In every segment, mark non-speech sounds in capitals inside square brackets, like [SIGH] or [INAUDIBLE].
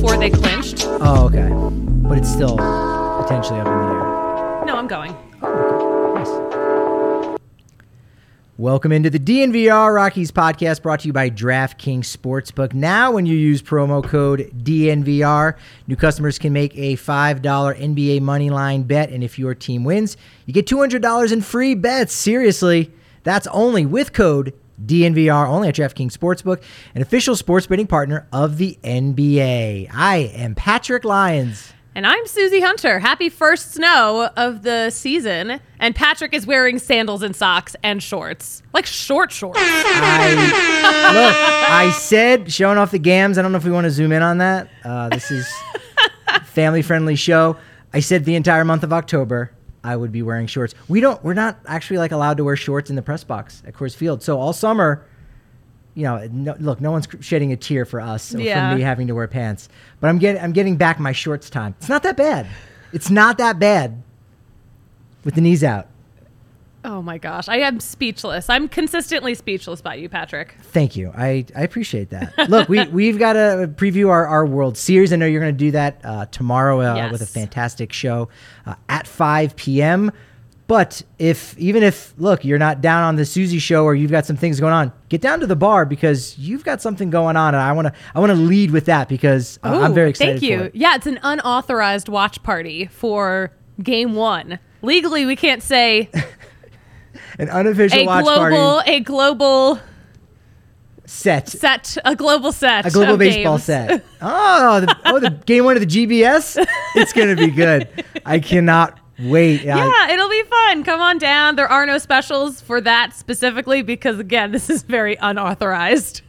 Before they clinched. Oh, okay. But it's still potentially up in the air. No, I'm going. Oh, nice. Welcome into the DNVR Rockies podcast brought to you by DraftKings Sportsbook. Now, when you use promo code DNVR, new customers can make a $5 NBA money line bet. And if your team wins, you get $200 in free bets. Seriously, that's only with code DNVR, only at DraftKings Sportsbook, an official sports betting partner of the NBA. I am Patrick Lyons. And I'm Susie Hunter. Happy first snow of the season. And Patrick is wearing sandals and socks and shorts. Like short shorts. I, look, I said showing off the gams. I don't know if we want to zoom in on that. Uh, this is [LAUGHS] family friendly show. I said the entire month of October I would be wearing shorts. We don't. We're not actually like allowed to wear shorts in the press box at Coors Field. So all summer, you know, no, look, no one's shedding a tear for us or Yeah. for me having to wear pants. But I'm getting I'm getting back my shorts time. It's not that bad. It's not that bad. With the knees out. Oh my gosh. I am speechless. I'm consistently speechless by you, Patrick. Thank you. I, I appreciate that. [LAUGHS] Look, we, we've got to preview our, our World Series. I know you're going to do that uh, tomorrow uh, Yes. with a fantastic show uh, at 5 p.m. But if, even if, look, you're not down on the Susie show or you've got some things going on, get down to the bar because you've got something going on. And I want to, I want to lead with that because uh, I'm very excited Thank you. it. Yeah, it's an unauthorized watch party for game one. Legally, we can't say An unofficial a watch global, party a global set. set, a global set, A global baseball games. set. [LAUGHS] Oh, the, oh, the game one of the GBS. It's gonna be good. I cannot wait. I- Yeah, it'll be fun. Come on down. There are no specials for that specifically because, again, this is very unauthorized.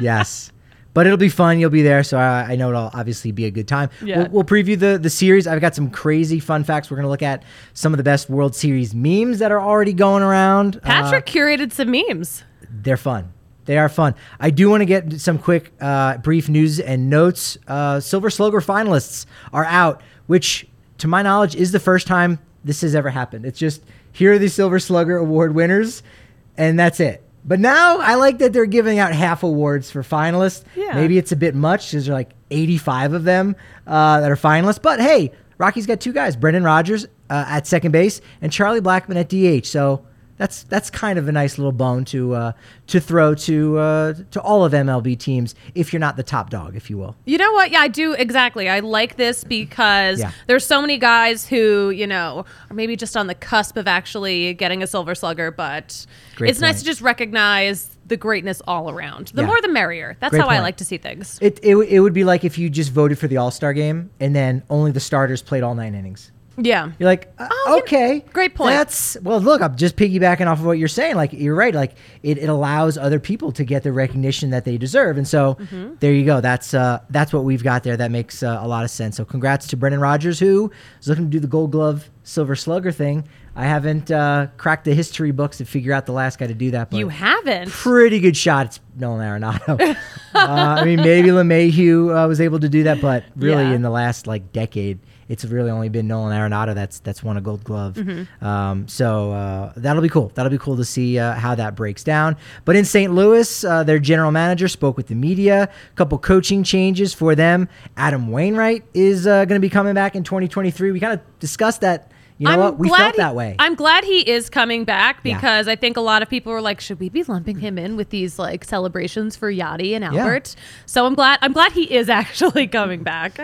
yes. But it'll be fun. You'll be there, so I, I know it'll obviously be a good time. Yeah. We'll, we'll preview the the series. I've got some crazy fun facts. We're gonna look at some of the best World Series memes that are already going around. Uh, Patrick curated some memes. they're fun. They are fun. I do want to get some quick, uh, brief news and notes. Uh, Silver Slugger finalists are out, which, to my knowledge, is the first time this has ever happened. It's just here are the Silver Slugger Award winners, and that's it. But now I like that they're giving out half awards for finalists. Yeah. Maybe it's a bit much because there are like 85 of them uh, that are finalists. But hey, Rocky's got two guys: Brendan Rodgers uh, at second base and Charlie Blackmon at DH. So that's that's kind of a nice little bone to uh, to throw to uh, to all of MLB teams if you're not the top dog, if you will. You know what? Yeah, I do exactly. I like this because Yeah. there's so many guys who, you know, are maybe just on the cusp of actually getting a silver slugger, but Great it's nice to just recognize the greatness all around. The Yeah. more the merrier. That's Great how I like to see things. It, it it would be like if you just voted for the All Star game and then only the starters played all nine innings. Yeah. You're like, uh, Oh, you- okay, great point. That's well, look, I'm just piggybacking off of what you're saying. Like, you're right. Like, it, it allows other people to get the recognition that they deserve, and so Mm-hmm. there you go. That's uh, that's what we've got there. That makes uh, a lot of sense. So, congrats to Brendan Rodgers, who is looking to do the Gold Glove, Silver Slugger thing. I haven't uh, cracked the history books to figure out the last guy to do that, but You haven't. pretty good shot. It's Nolan Arenado. [LAUGHS] uh, I mean, maybe LeMahieu uh, was able to do that, but really Yeah. in the last like decade, it's really only been Nolan Arenado that's that's won a Gold Glove. Mm-hmm. Um, so uh, that'll be cool. That'll be cool to see uh, how that breaks down. But in St. Louis, uh, their general manager spoke with the media. A couple coaching changes for them. Adam Wainwright is uh, going to be coming back in 2023. We kind of discussed that. You know what? We felt he- that way. I'm glad he is coming back Yeah. because I think a lot of people were like, should we be lumping him in with these like celebrations for Yadi and Yeah. Albert? So I'm glad I'm glad he is [LAUGHS] actually coming back.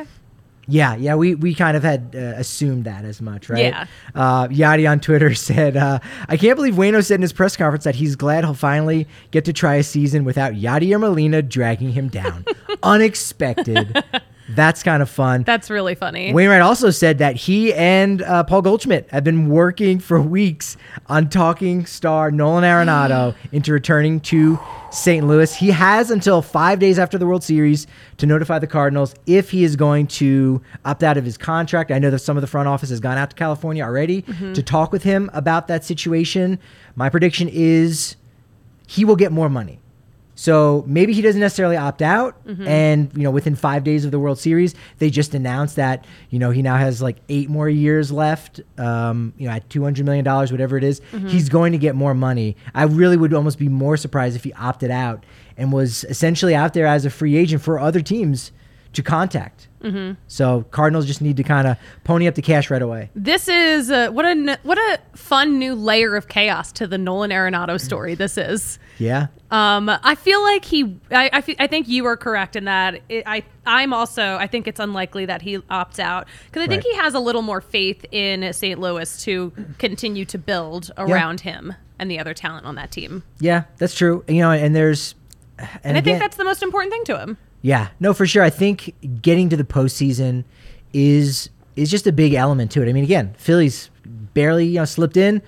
Yeah, yeah, we, we kind of had uh, assumed that as much, right? Yeah. Uh, Yachty on Twitter [LAUGHS] said, uh, I can't believe Wayno said in his press conference that he's glad he'll finally get to try a season without Yadi or Molina dragging him down. [LAUGHS] Unexpected. That's kind of fun. That's really funny. Wainwright also said that he and uh, Paul Goldschmidt have been working for weeks on talking star Nolan Arenado [GASPS] into returning to St. Louis. He has until five days after the World Series to notify the Cardinals if he is going to opt out of his contract. I know that some of the front office has gone out to California already to talk with him about that situation. My prediction is he will get more money. So maybe he doesn't necessarily opt out, and you know, within five days of the World Series, they just announced that you know he now has like eight more years left. Um, you know, at two hundred million dollars, whatever it is, he's going to get more money. I really would almost be more surprised if he opted out and was essentially out there as a free agent for other teams to contact. So Cardinals just need to kind of pony up the cash right away. This is uh, what a what a fun new layer of chaos to the Nolan Arenado story. [LAUGHS] This is. Yeah, Um, I feel like he. I I, fe- I think you are correct in that. It, I I'm also. I think it's unlikely that he opts out because I think Right. he has a little more faith in St. Louis to continue to build around him and the other talent on that team. yeah, that's true. You know, and there's, and, And I again- think that's the most important thing to him. Yeah, no, for sure. I think getting to the postseason is is just a big element to it. I mean, again, Phillies barely you know slipped in,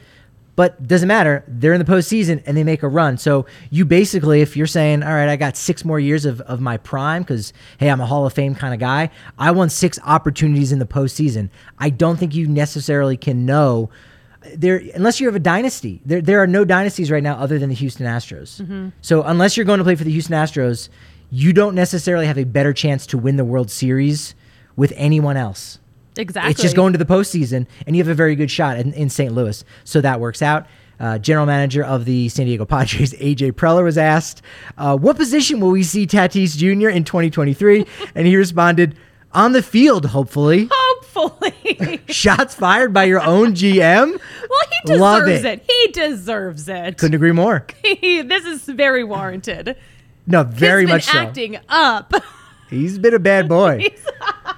but doesn't matter. They're in the postseason and they make a run. So you basically, if you're saying, all right, I got six more years of, of my prime because hey, I'm a Hall of Fame kind of guy. I won six opportunities in the postseason. I don't think you necessarily can know there unless you have a dynasty. There there are no dynasties right now other than the Houston Astros. Mm-hmm. So unless you're going to play for the Houston Astros, you don't necessarily have a better chance to win the World Series with anyone else. Exactly. It's just going to the postseason, and you have a very good shot in, in St. Louis. So that works out. Uh, General manager of the San Diego [LAUGHS] Padres, AJ Preller, was asked, uh, What position will we see Tatis Jr. in 2023? [LAUGHS] and he responded, On the field, hopefully. [LAUGHS] Hopefully. Shots fired by your own GM? well, he deserves Love it. it. He deserves it. Couldn't agree more. this is very warranted. No, very He's been much so. acting up. [LAUGHS] He's been a bad boy. [LAUGHS]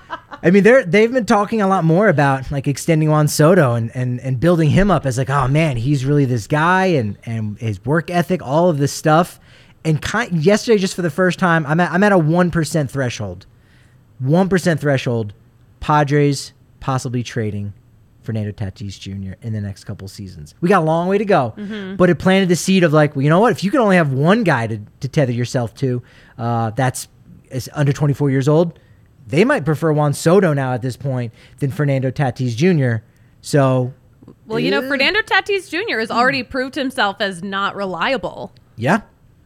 [LAUGHS] I mean, they're they've been talking a lot more about like extending Juan Soto and, and and building him up as like, oh man, he's really this guy and and his work ethic, all of this stuff. And kind, yesterday, just for the first time, I'm at I'm at a one percent threshold, one percent threshold. Padres possibly trading Fernando Tatis Jr. in the next couple seasons. We got a long way to go, but it planted the seed of like, well, you know what? If you can only have one guy to, to tether yourself to, uh, that's is under 24 years old, they might prefer Juan Soto now at this point than Fernando Tatis Jr. So, Well, you know, Fernando Tatis Jr. has already proved himself as not reliable. yeah,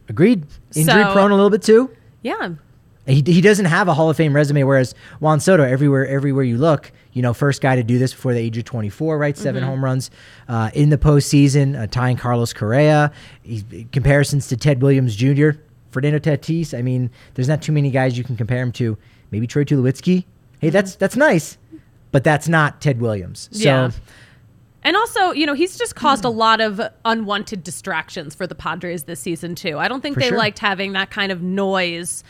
agreed. Injury So- prone a little bit too. Yeah. He, he doesn't have a Hall of Fame resume, whereas Juan Soto, everywhere everywhere you look, you know, first guy to do this before the age of 24, right? 7 home runs uh, in the postseason, uh, tying Carlos Correa. He's, comparisons to Ted Williams Jr., Fernando Tatis. I mean, there's not too many guys you can compare him to. Maybe Troy Tulowitzki. Hey, that's that's nice, but that's not Ted Williams. So, Yeah. And also, you know, he's just caused a lot of unwanted distractions for the Padres this season too. I don't think For they sure. liked having that kind of noise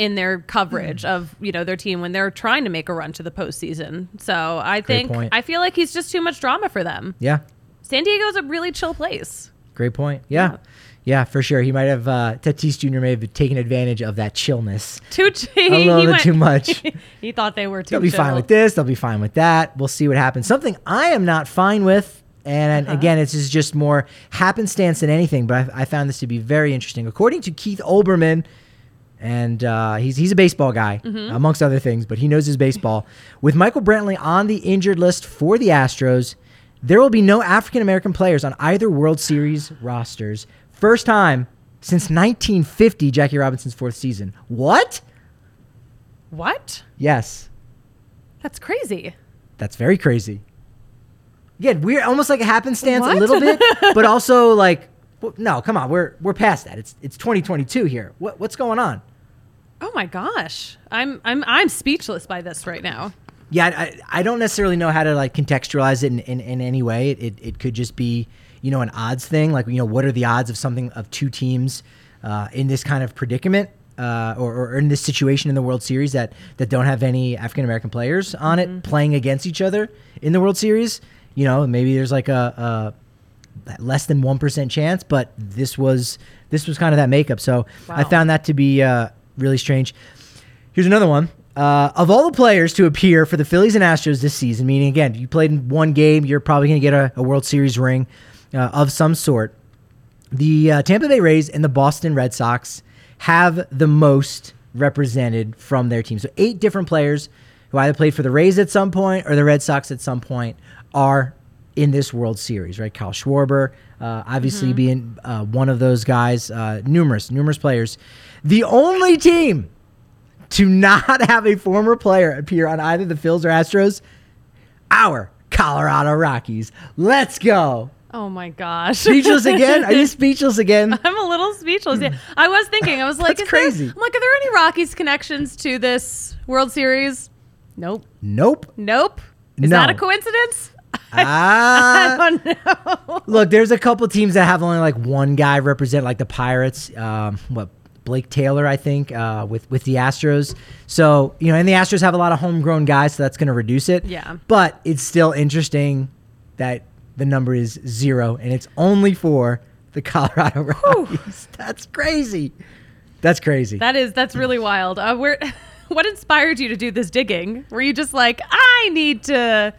in their coverage of, you know, their team when they're trying to make a run to the postseason. So I think point. I feel like he's just too much drama for them. yeah, San Diego's a really chill place. Great point. Yeah. Yeah, for sure. He might have uh, Tatis Jr. may have taken advantage of that chillness. Too ch- A little bit too much. [LAUGHS] he thought they were too. They'll be fine with this. They'll be fine with that. We'll see what happens. Something I am not fine with, and Uh-huh. again, it's just- just more happenstance than anything. But I, I found this to be very interesting. According to Keith Olbermann, and uh, he's he's a baseball guy Mm-hmm. amongst other things, but he knows his baseball. [LAUGHS] With Michael Brantley on the injured list for the Astros, there will be no African American players on either World Series rosters. First time since 1950, Jackie Robinson's fourth season. What? What? Yes. That's crazy. That's very crazy. Again, we're almost like a happenstance What? a little bit, [LAUGHS] but also like, no, come on, we're we're past that. It's it's 2022 here. What what's going on? Oh my gosh, I'm I'm I'm speechless by this right now. Yeah, I, I don't necessarily know how to like contextualize it in, in, in any way. It, it could just be, you know, an odds thing. Like, you know, what are the odds of something of two teams uh, in this kind of predicament uh, or, or in this situation in the World Series that, that don't have any African American players on it playing against each other in the World Series? You know, maybe there's like a, a less than 1% chance, but this was this was kind of that makeup. So I found that to be uh, really strange. Here's another one. Uh, of all the players to appear for the Phillies and Astros this season, meaning again, you played in one game, you're probably going to get a, a World Series ring uh, of some sort. The uh, Tampa Bay Rays and the Boston Red Sox have the most represented from their team. So eight different players who either played for the Rays at some point or the Red Sox at some point are in this World Series, right? Kyle Schwarber, uh, obviously being uh, one of those guys. Uh, numerous, numerous players. The only team to [LAUGHS] not have a former player appear on either the Phils or Astros, our Colorado Rockies. Let's go. Oh my gosh. Speechless again? Are you [LAUGHS] speechless again? I'm a little speechless. Yeah. I was thinking, I was like, That's is there- crazy. I'm like, are there any Rockies connections to this World Series? Nope. Nope. Nope. Is No. that a coincidence? [LAUGHS] Ah. I don't know. Look, there's a couple teams that have only like one guy represent, like the Pirates. Um, what Blake Taylor, I think, uh, with with the Astros. So you know, and the Astros have a lot of homegrown guys, so that's going to reduce it. Yeah. But it's still interesting that the number is zero, and it's only for the [LAUGHS] Colorado Rockies. That's crazy. That's crazy. That is that's really wild. Uh, where, [LAUGHS] what inspired you to do this digging? Were you just like, I need to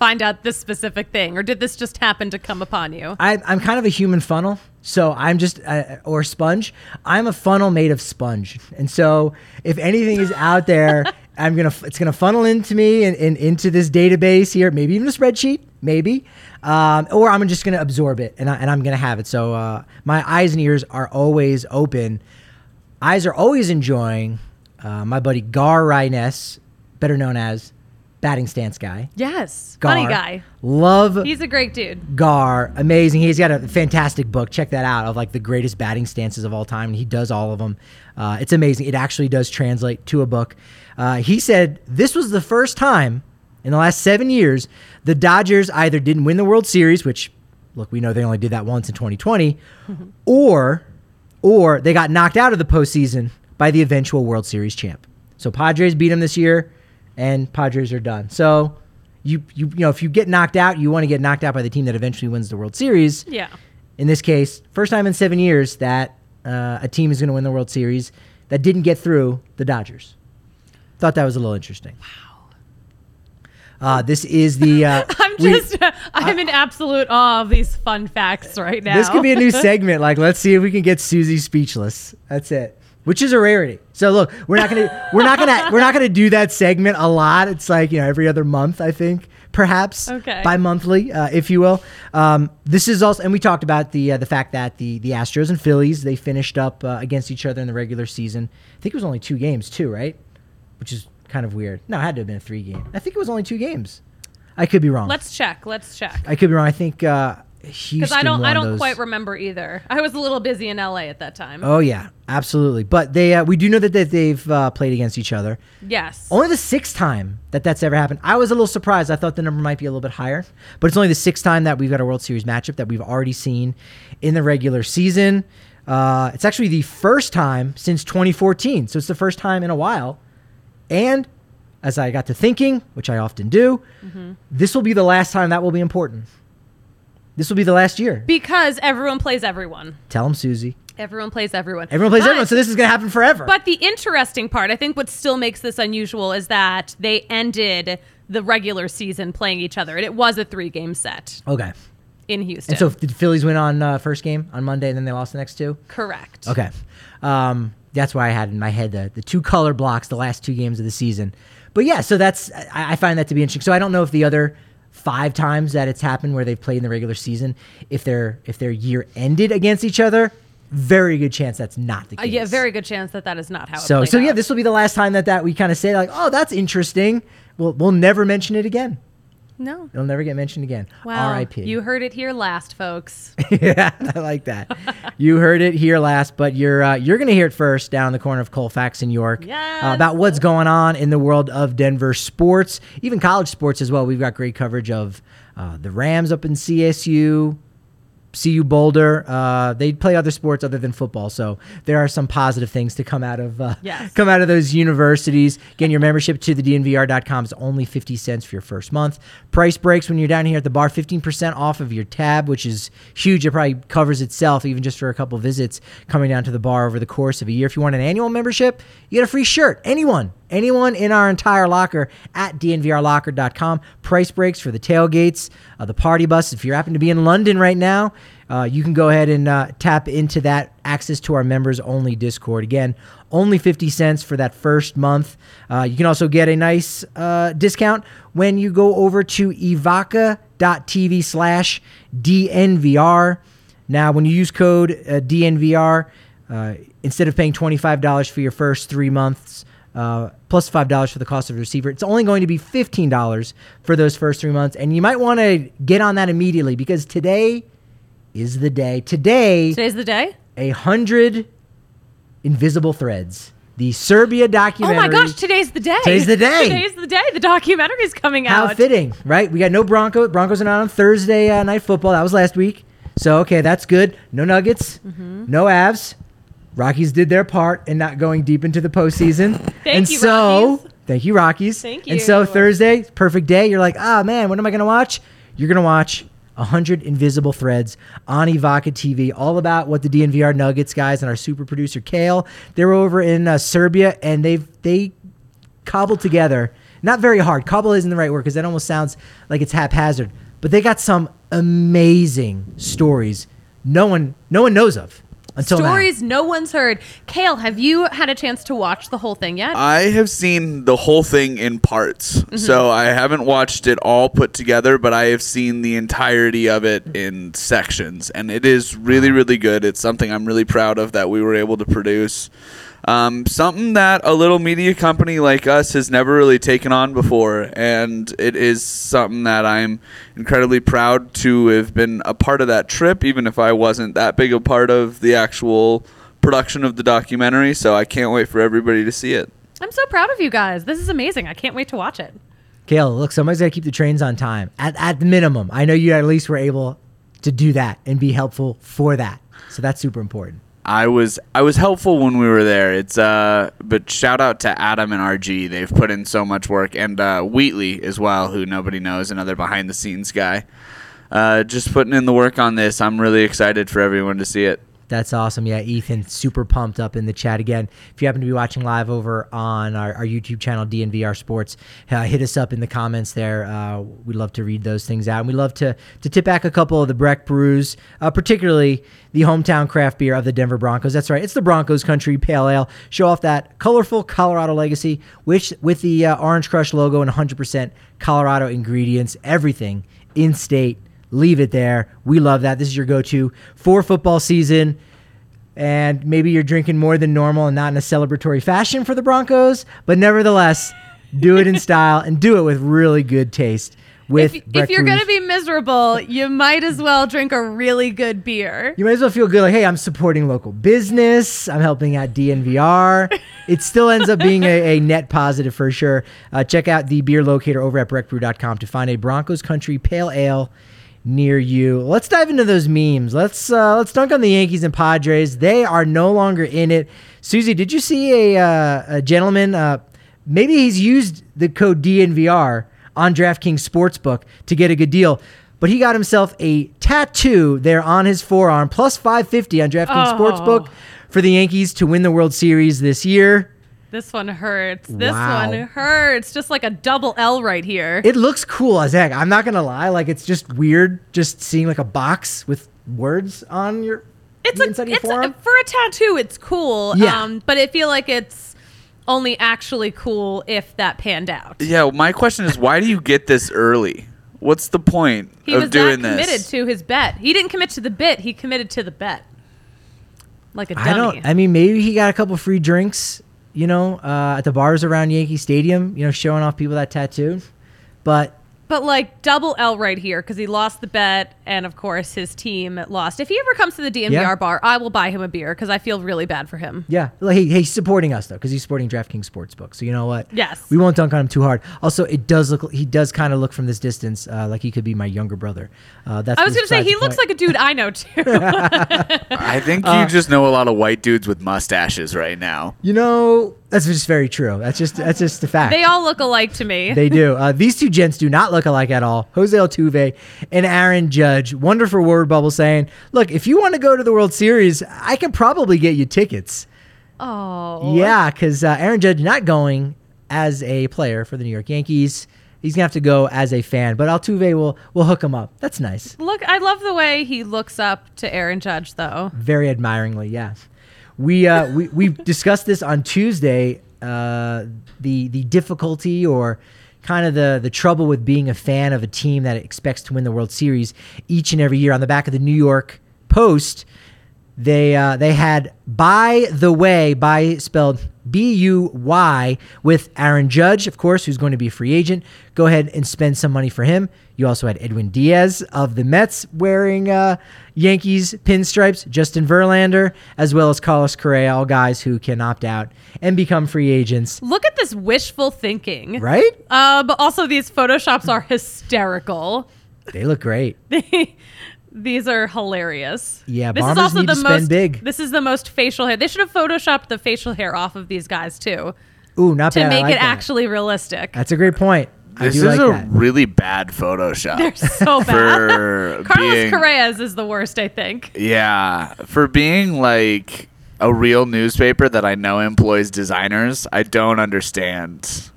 find out this specific thing, or did this just happen to come upon you? I, I'm kind of a human funnel, so I'm just uh, or sponge. I'm a funnel made of sponge, and so if anything is out there, [LAUGHS] I'm gonna it's gonna funnel into me and, and into this database here, maybe even a spreadsheet, maybe, um, or I'm just gonna absorb it and I, and I'm gonna have it. So uh, my eyes and ears are always open. Eyes are always enjoying uh, my buddy Gar Ryness, better known as batting stance guy. Yes, Gar. funny guy. Love He's a great dude. Gar, amazing. He's got a fantastic book. Check that out of like the greatest batting stances of all time. And he does all of them. Uh, it's amazing. It actually does translate to a book. Uh, he said this was the first time in the last seven years the Dodgers either didn't win the World Series, which look, we know they only did that once in 2020, [LAUGHS] or or they got knocked out of the postseason by the eventual World Series champ. So Padres beat them this year, and Padres are done. So you you you know if you get knocked out, you want to get knocked out by the team that eventually wins the World Series. Yeah. In this case, first time in seven years that uh, a team is going to win the World Series that didn't get through the Dodgers. Thought that was a little interesting. Wow. Uh, this is the. Uh, [LAUGHS] I'm we- just, I'm in absolute awe of these fun facts right now. This could be a new [LAUGHS] segment. Like, let's see if we can get Susie speechless. That's it. Which is a rarity. So look, we're not gonna we're not gonna we're not gonna do that segment a lot. It's like you know every other month, I think, perhaps Okay. bi-monthly, uh, if you will. Um, this is also, and we talked about the uh, the fact that the the Astros and Phillies they finished up uh, against each other in the regular season. I think it was only two games too, right? Which is kind of weird. No, it had to have been a three game. I think it was only two games. I could be wrong. Let's check. Let's check. I could be wrong. I think uh, Houston. Because I don't, I don't those. quite remember either. I was a little busy in LA at that time. Oh yeah, absolutely. But they, uh, we do know that, that they've uh, played against each other. yes. Only the sixth time that that's ever happened. I was a little surprised. I thought the number might be a little bit higher, but it's only the sixth time that we've got a World Series matchup that we've already seen in the regular season. Uh, it's actually the first time since 2014, so it's the first time in a while. And as I got to thinking, which I often do, this will be the last time that will be important. This will be the last year. because everyone plays everyone. Tell them, Susie. Everyone plays everyone. Everyone plays But- everyone, so this is going to happen forever. But the interesting part, I think what still makes this unusual is that they ended the regular season playing each other, and it was a three game set okay. in Houston. And so the Phillies win on uh, first game on Monday, and then they lost the next two? Correct. Okay. Um, that's why I had in my head the, the two color blocks, the last two games of the season. But yeah, so that's I, I find that to be interesting. So I don't know if the other five times that it's happened where they've played in the regular season, if their if their year ended against each other, very good chance that's not the Uh, case. yeah, very good chance that that is not how it So so yeah, out. this will be the last time that that we kind of say like, oh, that's interesting. We'll we'll never mention it again. No. It'll never get mentioned again. Wow. R.I.P. You heard it here last, folks. [LAUGHS] yeah, I like that. you heard it here last, but you're uh, you're gonna hear it first down the corner of Colfax in York uh, about what's going on in the world of Denver sports, even college sports as well. We've got great coverage of uh, the Rams up in CSU. CU Boulder, uh, they play other sports other than football, so there are some positive things to come out of uh, Yes. [LAUGHS] come out of those universities. Again, your membership to the DNVR.com is only 50 cents for your first month. Price breaks when you're down here at the bar, 15% off of your tab, which is huge. It probably covers itself even just for a couple visits coming down to the bar over the course of a year. If you want an annual membership, you get a free shirt. Anyone, anyone in our entire locker at DNVRlocker.com. Price breaks for the tailgates, uh, the party bus. If you happen to be in London right now, uh, you can go ahead and uh, tap into that access to our members only Discord. Again, only 50 cents for that first month. Uh, you can also get a nice uh, discount when you go over to evoca.tv slash DNVR. Now, when you use code uh, DNVR, uh, instead of paying $25 for your first three months, uh, plus $5 for the cost of the receiver, it's only going to be $15 for those first three months. And you might want to get on that immediately because today is the day. Today, Today's the day. a hundred invisible threads. The Serbia documentary. Oh my gosh, today's the day. Today's the day. Today's the day. The documentary's coming How out. fitting, right? We got no Broncos. Broncos are not on Thursday uh, night football. That was last week. So okay, that's good. No Nuggets, Mm-hmm. no Avs. Rockies did their part in not going deep into the postseason. [LAUGHS] Thank and you, so, Rockies. Thank you, Rockies. Thank you. And so. Thursday, perfect day. You're like, ah man, what am I gonna watch? You're gonna watch. 100 invisible threads on Evoca TV, all about what the DNVR Nuggets guys and our super producer Kale, they're over in uh, Serbia and they've they cobbled together. Not very hard. Cobble isn't the right word because that almost sounds like it's haphazard. But they got some amazing stories. No one, no one knows of until Stories no one's heard. Kale, have you had a chance to watch the whole thing yet? I have seen the whole thing in parts. Mm-hmm. So I haven't watched it all put together, but I have seen the entirety of it in sections. And it is really, really good. It's something I'm really proud of that we were able to produce. Um, something that a little media company like us has never really taken on before. And it is something that I'm incredibly proud to have been a part of that trip, even if I wasn't that big a part of the actual production of the documentary. So I can't wait for everybody to see it. I'm so proud of you guys. This is amazing. I can't wait to watch it. now. Kale, look, somebody's got to keep the trains on time. At, at the minimum, I know you at least were able to do that and be helpful for that. So that's super important. I was I was helpful when we were there. It's uh, but shout out to Adam and RG. They've put in so much work, and uh, Wheatley as well, who nobody knows, another behind the scenes guy. Uh, just putting in the work on this. I'm really excited for everyone to see it. That's awesome. Yeah, Ethan, super pumped up in the chat again. If you happen to be watching live over on our, our YouTube channel, DNVR Sports, uh, hit us up in the comments there. Uh, we'd love to read those things out. And we love to, to tip back a couple of the Breck brews, uh, particularly the hometown craft beer of the Denver Broncos. That's right, it's the Broncos Country Pale Ale. Show off that colorful Colorado legacy, which with the uh, Orange Crush logo and 100% Colorado ingredients, everything in state leave it there. We love that. This is your go to for football season. And maybe you're drinking more than normal and not in a celebratory fashion for the Broncos, but nevertheless, do it in [LAUGHS] style and do it with really good taste. With If, if you're going to be miserable, you might as well drink a really good beer. you might as well feel good. Like, hey, I'm supporting local business. I'm helping out DNVR. [LAUGHS] it still ends up being a, a net positive for sure. Uh, check out the beer locator over at breckbrew.com to find a Broncos Country Pale Ale near you. Let's dive into those memes. Let's uh, let's dunk on the Yankees and Padres. They are no longer in it. Susie, did you see a, uh, a gentleman? Uh, maybe he's used the code DNVR on DraftKings Sportsbook to get a good deal. but he got himself a tattoo there on his forearm, plus 550 on DraftKings Oh. Sportsbook for the Yankees to win the World Series this year. This one hurts. This Wow. one hurts. Just like a double L right here. It looks cool as heck. I'm not gonna lie, like it's just weird just seeing like a box with words on your it's a, inside your it's a, for a tattoo. It's cool. Yeah. Um, but I feel like it's only actually cool if that panned out. Yeah, my question is why do you get this early? What's the point He of was doing that committed this? to his bet. He didn't commit to the bit. He committed to the bet. Like a dummy. I don't. I mean, maybe he got a couple free drinks, you know, uh, at the bars around Yankee Stadium, you know, showing off people that tattoo. But But like double L right here because he lost the bet, and of course his team lost. If he ever comes to the DNVR Yeah. bar, I will buy him a beer because I feel really bad for him. yeah, like, hey, hey, he's supporting us though because he's supporting DraftKings Sportsbook. So you know what? Yes. we won't dunk on him too hard. Also, it does look. He does kind of look from this distance uh, like he could be my younger brother. Uh, that's I was gonna say he looks like a dude I know too. [LAUGHS] I think Uh, you just know a lot of white dudes with mustaches right now. You know, that's just very true. That's just that's just a fact. they all look alike to me. They do. Uh, these two gents do not look alike at all. Jose Altuve and Aaron Judge. Wonderful word bubble saying, "Look, if you want to go to the World Series, I can probably get you tickets." oh Yeah, because uh, Aaron Judge not going as a player for the New York Yankees. He's gonna have to go as a fan, but Altuve will will hook him up. That's nice. Look, I love the way he looks up to Aaron Judge though. very admiringly. Yes, we uh, we we discussed this on Tuesday. Uh, the the difficulty or kind of the the trouble with being a fan of a team that expects to win the World Series each and every year. On the back of the New York Post, they uh, they had by the way by spelled B U Y with Aaron Judge, of course, who's going to be a free agent. Go ahead and spend some money for him. You also had Edwin Diaz of the Mets wearing uh, Yankees pinstripes, Justin Verlander, as well as Carlos Correa, all guys who can opt out and become free agents. Look at this wishful thinking. Right? Uh, but also these photoshops are hysterical. They look great. [LAUGHS] These are hilarious. Yeah, this Bombers need to spend most big. This is the most facial hair. They should have photoshopped the facial hair off of these guys too Ooh, not to bad. I make like it that. actually realistic. That's a great point. I This do is like a that. really bad Photoshop. They're so bad. [LAUGHS] Carlos being- Correa's is the worst, I think. Yeah, for being like a real newspaper that I know employs designers, I don't understand.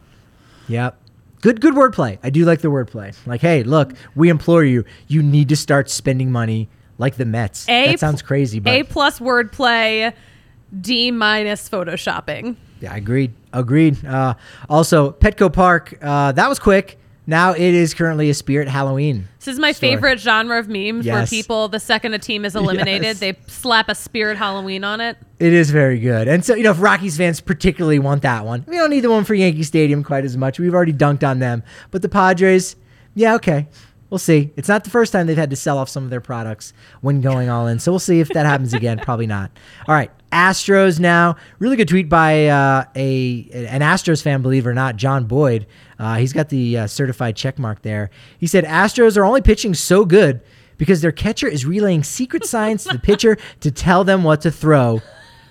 Yep. Good good wordplay. I do like the wordplay. Like, hey, look, we implore you, you need to start spending money like the Mets. A that sounds crazy, but A plus wordplay, D minus photoshopping. yeah, I agreed. Agreed. Uh, also, Petco Park, uh, that was quick. Now it is currently a Spirit Halloween. This is my Store. favorite genre of memes where people, the second a team is eliminated, Yes. they slap a spirit Halloween on it. It is very good. And so, you know, if Rockies fans particularly want that one, we don't need the one for Yankee Stadium quite as much. We've already dunked on them. But the Padres, yeah, okay. We'll see. It's not the first time they've had to sell off some of their products when going all in. So we'll see if that happens again. [LAUGHS] Probably not. All right. Astros now. Really good tweet by uh, a an Astros fan, believe it or not, Jomboy. Uh, he's got the uh, certified check mark there. He said Astros are only pitching so good because their catcher is relaying secret science to the pitcher to tell them what to throw.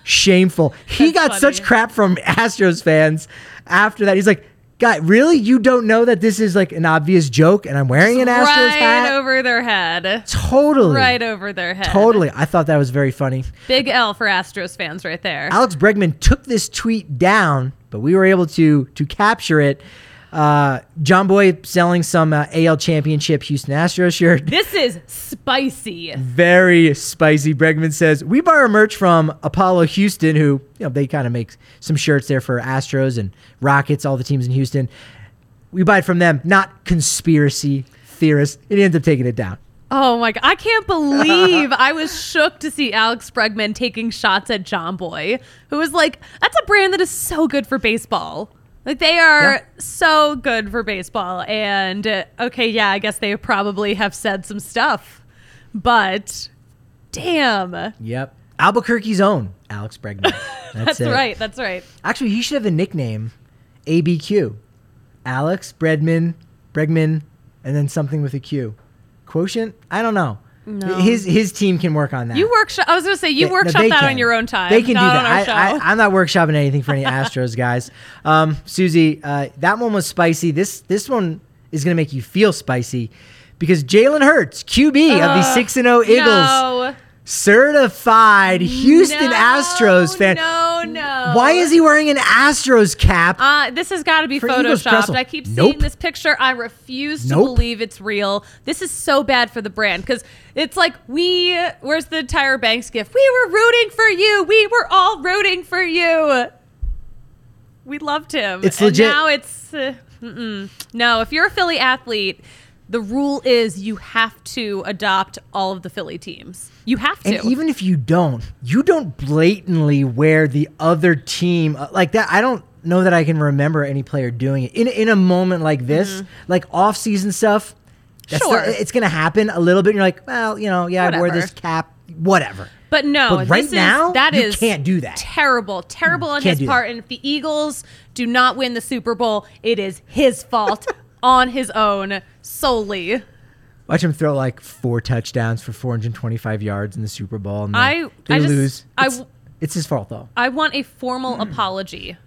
Shameful. He That's got such crap from Astros fans after that. He's like, "Guy, really? You don't know that this is like an obvious joke and I'm wearing an Astros right hat?" over their head. totally. Right over their head. Totally. I thought that was very funny. Big L for Astros fans right there. Alex Bregman took this tweet down, but we were able to to capture it. Uh, Jomboy selling some uh, AL Championship Houston Astros shirt. [LAUGHS] This is spicy. Very spicy. Bregman says we buy our merch from Apollo Houston, who you know they kind of make some shirts there for Astros and Rockets, all the teams in Houston. We buy it from them, not conspiracy theorists. He ends up taking it down. Oh my god, I can't believe [LAUGHS] I was shook to see Alex Bregman taking shots at Jomboy, who was like, that's a brand that is so good for baseball. Like they are Yeah. so good for baseball. And uh, okay, yeah, I guess they probably have said some stuff. But damn. Yep. Albuquerque's own Alex Bregman. [LAUGHS] That's, it. right. That's right. Actually, he should have a nickname, ABQ, Alex Bregman, Bregman, and then something with a Q. Quotient? I don't know. No. His his team can work on that. You workshop I was gonna say you They- no, workshop they that can. on your own time. They can do on our that. I, I'm not workshopping anything for any Astros guys. Um, Susie, uh, that one was spicy. This this one is gonna make you feel spicy because Jalen Hurts, QB of the six and zero Eagles, No. Certified Houston No, Astros fan. No, no. Why is he wearing an Astros cap? Uh, this has got to be For Eagles press photoshopped. I keep Nope. seeing this picture. I refuse to Nope. believe it's real. This is so bad for the brand because it's like we. Where's the Tyra Banks gift? We were rooting for you. We were all rooting for you. We loved him. It's And legit. now it's uh, no. If you're a Philly athlete. The rule is you have to adopt all of the Philly teams. You have to. And even if you don't, you don't blatantly wear the other team uh, like that. I don't know that I can remember any player doing it in in a moment like this, like off season stuff. That's Mm-hmm. Sure. not- it's gonna happen a little bit. And you're like, well, you know, yeah, I wore this cap, whatever. But no, But right this is- now, that you is can't do that. Terrible, terrible on his part. that. And if the Eagles do not win the Super Bowl, it is his fault [LAUGHS] on his own solely. Watch him throw like four touchdowns for 425 yards in the Super Bowl, and I- they I just- lose. I It's, it's his fault though. I want a formal apology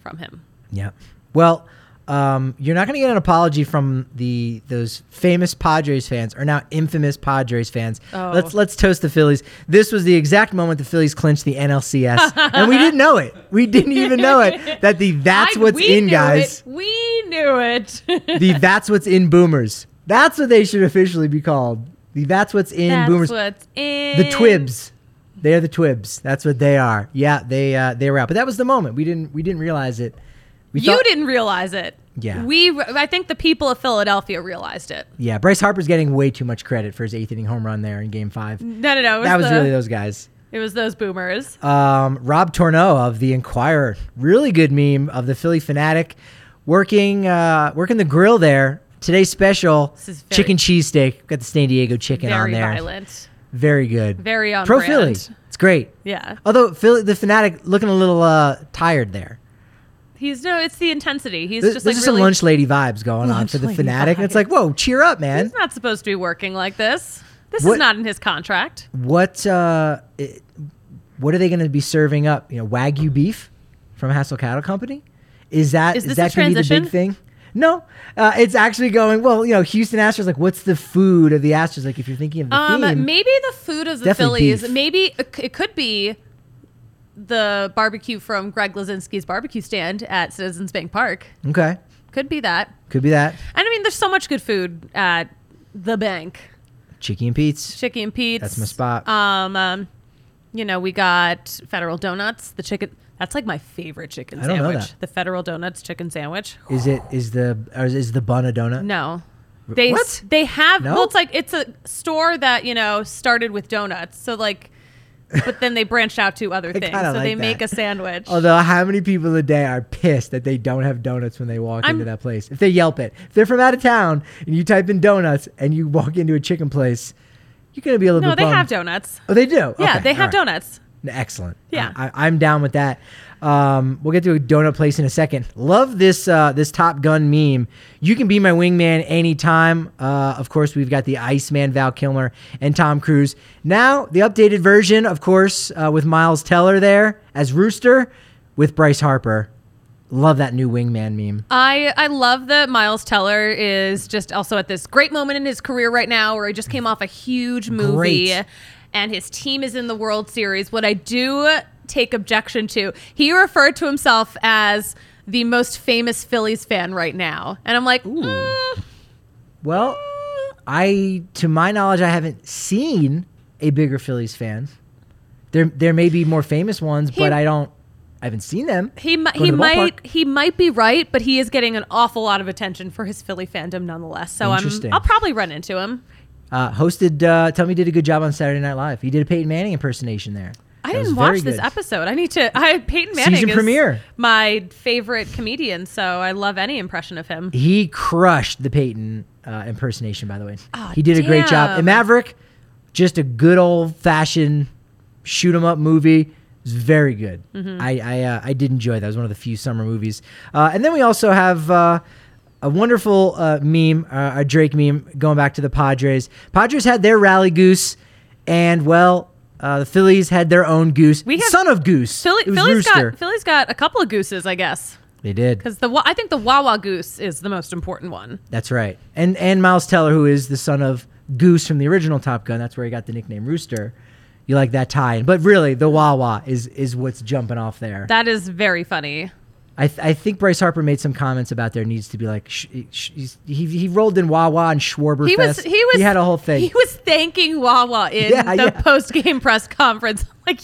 from him. Yeah. Well, um, you're not going to get an apology from the those famous Padres fans, or now infamous Padres fans. Oh. Let's let's toast the Phillies. This was the exact moment the Phillies clinched the NLCS, and we didn't know it. We didn't even know it. That the that's I- what's we in, knew guys. it. We knew it. The that's what's in boomers. That's what they should officially be called. The that's what's in That's boomers. what's in the Twibs. They're the Twibs. That's what they are. Yeah, they uh, they were out, but that was the moment. We didn't we didn't realize it. We You thought- didn't realize it. Yeah. We. I think the people of Philadelphia realized it. Yeah, Bryce Harper's getting way too much credit for his eighth inning home run there in Game Five. No, no, no. Was That was the- really those guys. It was those boomers. Um, Rob Tornoe of the Inquirer, really good meme of the Phillie Phanatic, working uh, working the grill there. Today's special This is very- chicken cheesesteak. Got the San Diego chicken on Very there. violent. Very good. Very on pro brand. Philly. It's great. Yeah. Although Philly, the Phanatic looking a little uh, tired there. He's no. It's the intensity. He's There's, just there's like just some really. lunch lady vibes going on for the Phanatic, and it's like, whoa, cheer up, man. He's not supposed to be working like this. This What- is not in his contract. What uh, it, what are they going to be serving up? You know, wagyu beef from Hassel Cattle Company. Is that Is is this that going to be the big thing? No, uh, it's actually going well. You know, Houston Astros. Like, what's the food of the Astros? Like, if you're thinking of the Um, theme, maybe the food of the Definitely Phillies. beef. Maybe it it could be the barbecue from Greg Luzinski's barbecue stand at Citizens Bank Park. okay, Could be that. could be that And I mean, there's so much good food at the bank. Chicky and Pete's. Chicken and Pete's. That's my spot. Um, um, you know, we got Federal Donuts. The chicken. That's like my favorite chicken I don't know sandwich. that. The Federal Donuts chicken sandwich. Is it is the or is the bun a donut? No. They What? they have No? well it's like it's a store that, you know, started with donuts. So like but then they branched out to other [LAUGHS] things. So they like make a sandwich. Although, how many people a day are pissed that they don't have donuts when they walk I'm- into that place? If they Yelp it, if they're from out of town and you type in donuts and you walk into a chicken place, you're gonna be a little no, they bummed. have donuts. Oh, they do. Yeah, Okay, they have right. donuts. Excellent. Yeah. I, I'm down with that. Um, we'll get to a donut place in a second. Love this uh, this Top Gun meme. You can be my wingman anytime. Uh, of course, we've got the Iceman, Val Kilmer, and Tom Cruise. Now the updated version, of course, uh, with Miles Teller there as Rooster, with Bryce Harper. Love that new wingman meme. I, I love that Miles Teller is just also at this great moment in his career right now where he just came off a huge movie Great. And his team is in the World Series. What I do take objection to, he referred to himself as the most famous Phillies fan right now. And I'm like, mm, Well, I, to my knowledge, I haven't seen a bigger Phillies fan. There, there may be more famous ones, He- but I don't. I haven't seen them. he, mi- he the might ballpark. he might be right, but he is getting an awful lot of attention for his Philly fandom nonetheless. So I'm, I'll probably run into him. Uh, hosted. Uh, tell me, did a good job on Saturday Night Live. He did a Peyton Manning impersonation there. I That didn't watch this good. episode. I need to. I Peyton Manning Season is premiere. my favorite comedian, so I love any impression of him. He crushed the Peyton uh, impersonation. By the way, Oh, he did a great job. damn. And Maverick, just a good old fashioned shoot 'em up movie. It was very good. Mm-hmm. I I, uh, I did enjoy that. It was one of the few summer movies. Uh, and then we also have. A wonderful uh, meme, uh, a Drake meme, going back to the Padres. Padres had their rally goose, and well, uh, the Phillies had their own goose. We have- son of goose. Philly, it was Philly's Rooster. got Philly's got a couple of gooses, I guess. They did. Because the I think the Wawa Goose is the most important one. That's right. And and Miles Teller, who is the son of Goose from the original Top Gun, that's where he got the nickname Rooster. You like that tie-in, but really, the Wawa is is what's jumping off there. That is very funny. I, th- I think Bryce Harper made some comments about there needs to be like sh- sh- he he rolled in Wawa and Schwarber. He was he was he had a whole thing. He was thanking Wawa in Yeah, the yeah. post game press conference. [LAUGHS] Like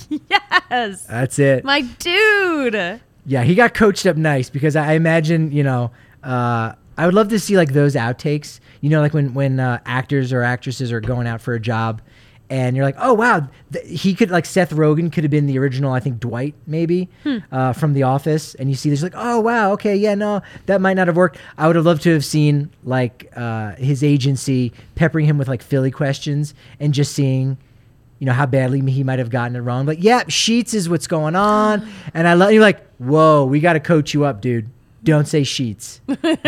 yes, That's it. my dude. Yeah, he got coached up nice because I I imagine, you know, uh, I would love to see like those outtakes. You know, like when when uh, actors or actresses are going out for a job, and you're like, oh wow, th- he could like Seth Rogen could have been the original, I think Dwight maybe uh, from The Office, and you see this like, oh wow, okay, yeah, no, that might not have worked. I would have loved to have seen like uh, his agency peppering him with like Philly questions and just seeing you know how badly he might have gotten it wrong. But yeah, Sheetz is what's going on, [GASPS] and I love you. Like, whoa, we got to coach you up, dude. Don't say Sheetz.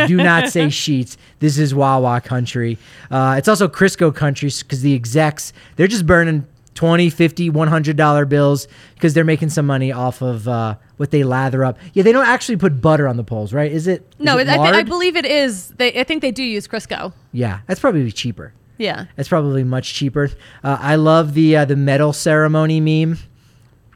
Do not say [LAUGHS] Sheetz. This is Wawa country. Uh, it's also Crisco country because the execs they're just burning 20 50 100 dollar bills because they're making some money off of uh, what they lather up yeah they don't actually put butter on the poles right is it? No, it I, thi- I believe it is. They, I think they do use Crisco. yeah that's probably cheaper Yeah. that's probably much cheaper uh, i love the uh, the medal ceremony meme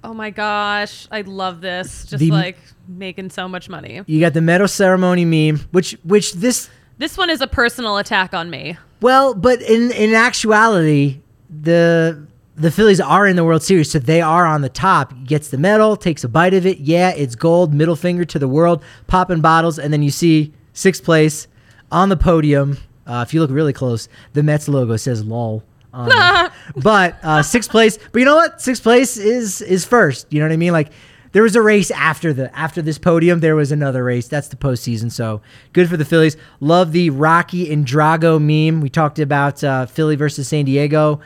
Oh my gosh, I love this. Just The- like making so much money. You got the medal ceremony meme, which which this This one is a personal attack on me. well, but in in actuality, the the Phillies are in the World Series, so they are on the top. Gets the medal, takes a bite of it. Yeah, it's gold. Middle finger to the world, popping bottles, and then you see sixth place on the podium. Uh, if you look really close, the Mets logo says "lol." On it. [LAUGHS] but uh, sixth place. But you know what? Sixth place is is first. You know what I mean? Like there was a race after the after this podium. There was another race. That's the postseason. So good for the Phillies. Love the Rocky and Drago meme. We talked about uh, Philly versus San Diego.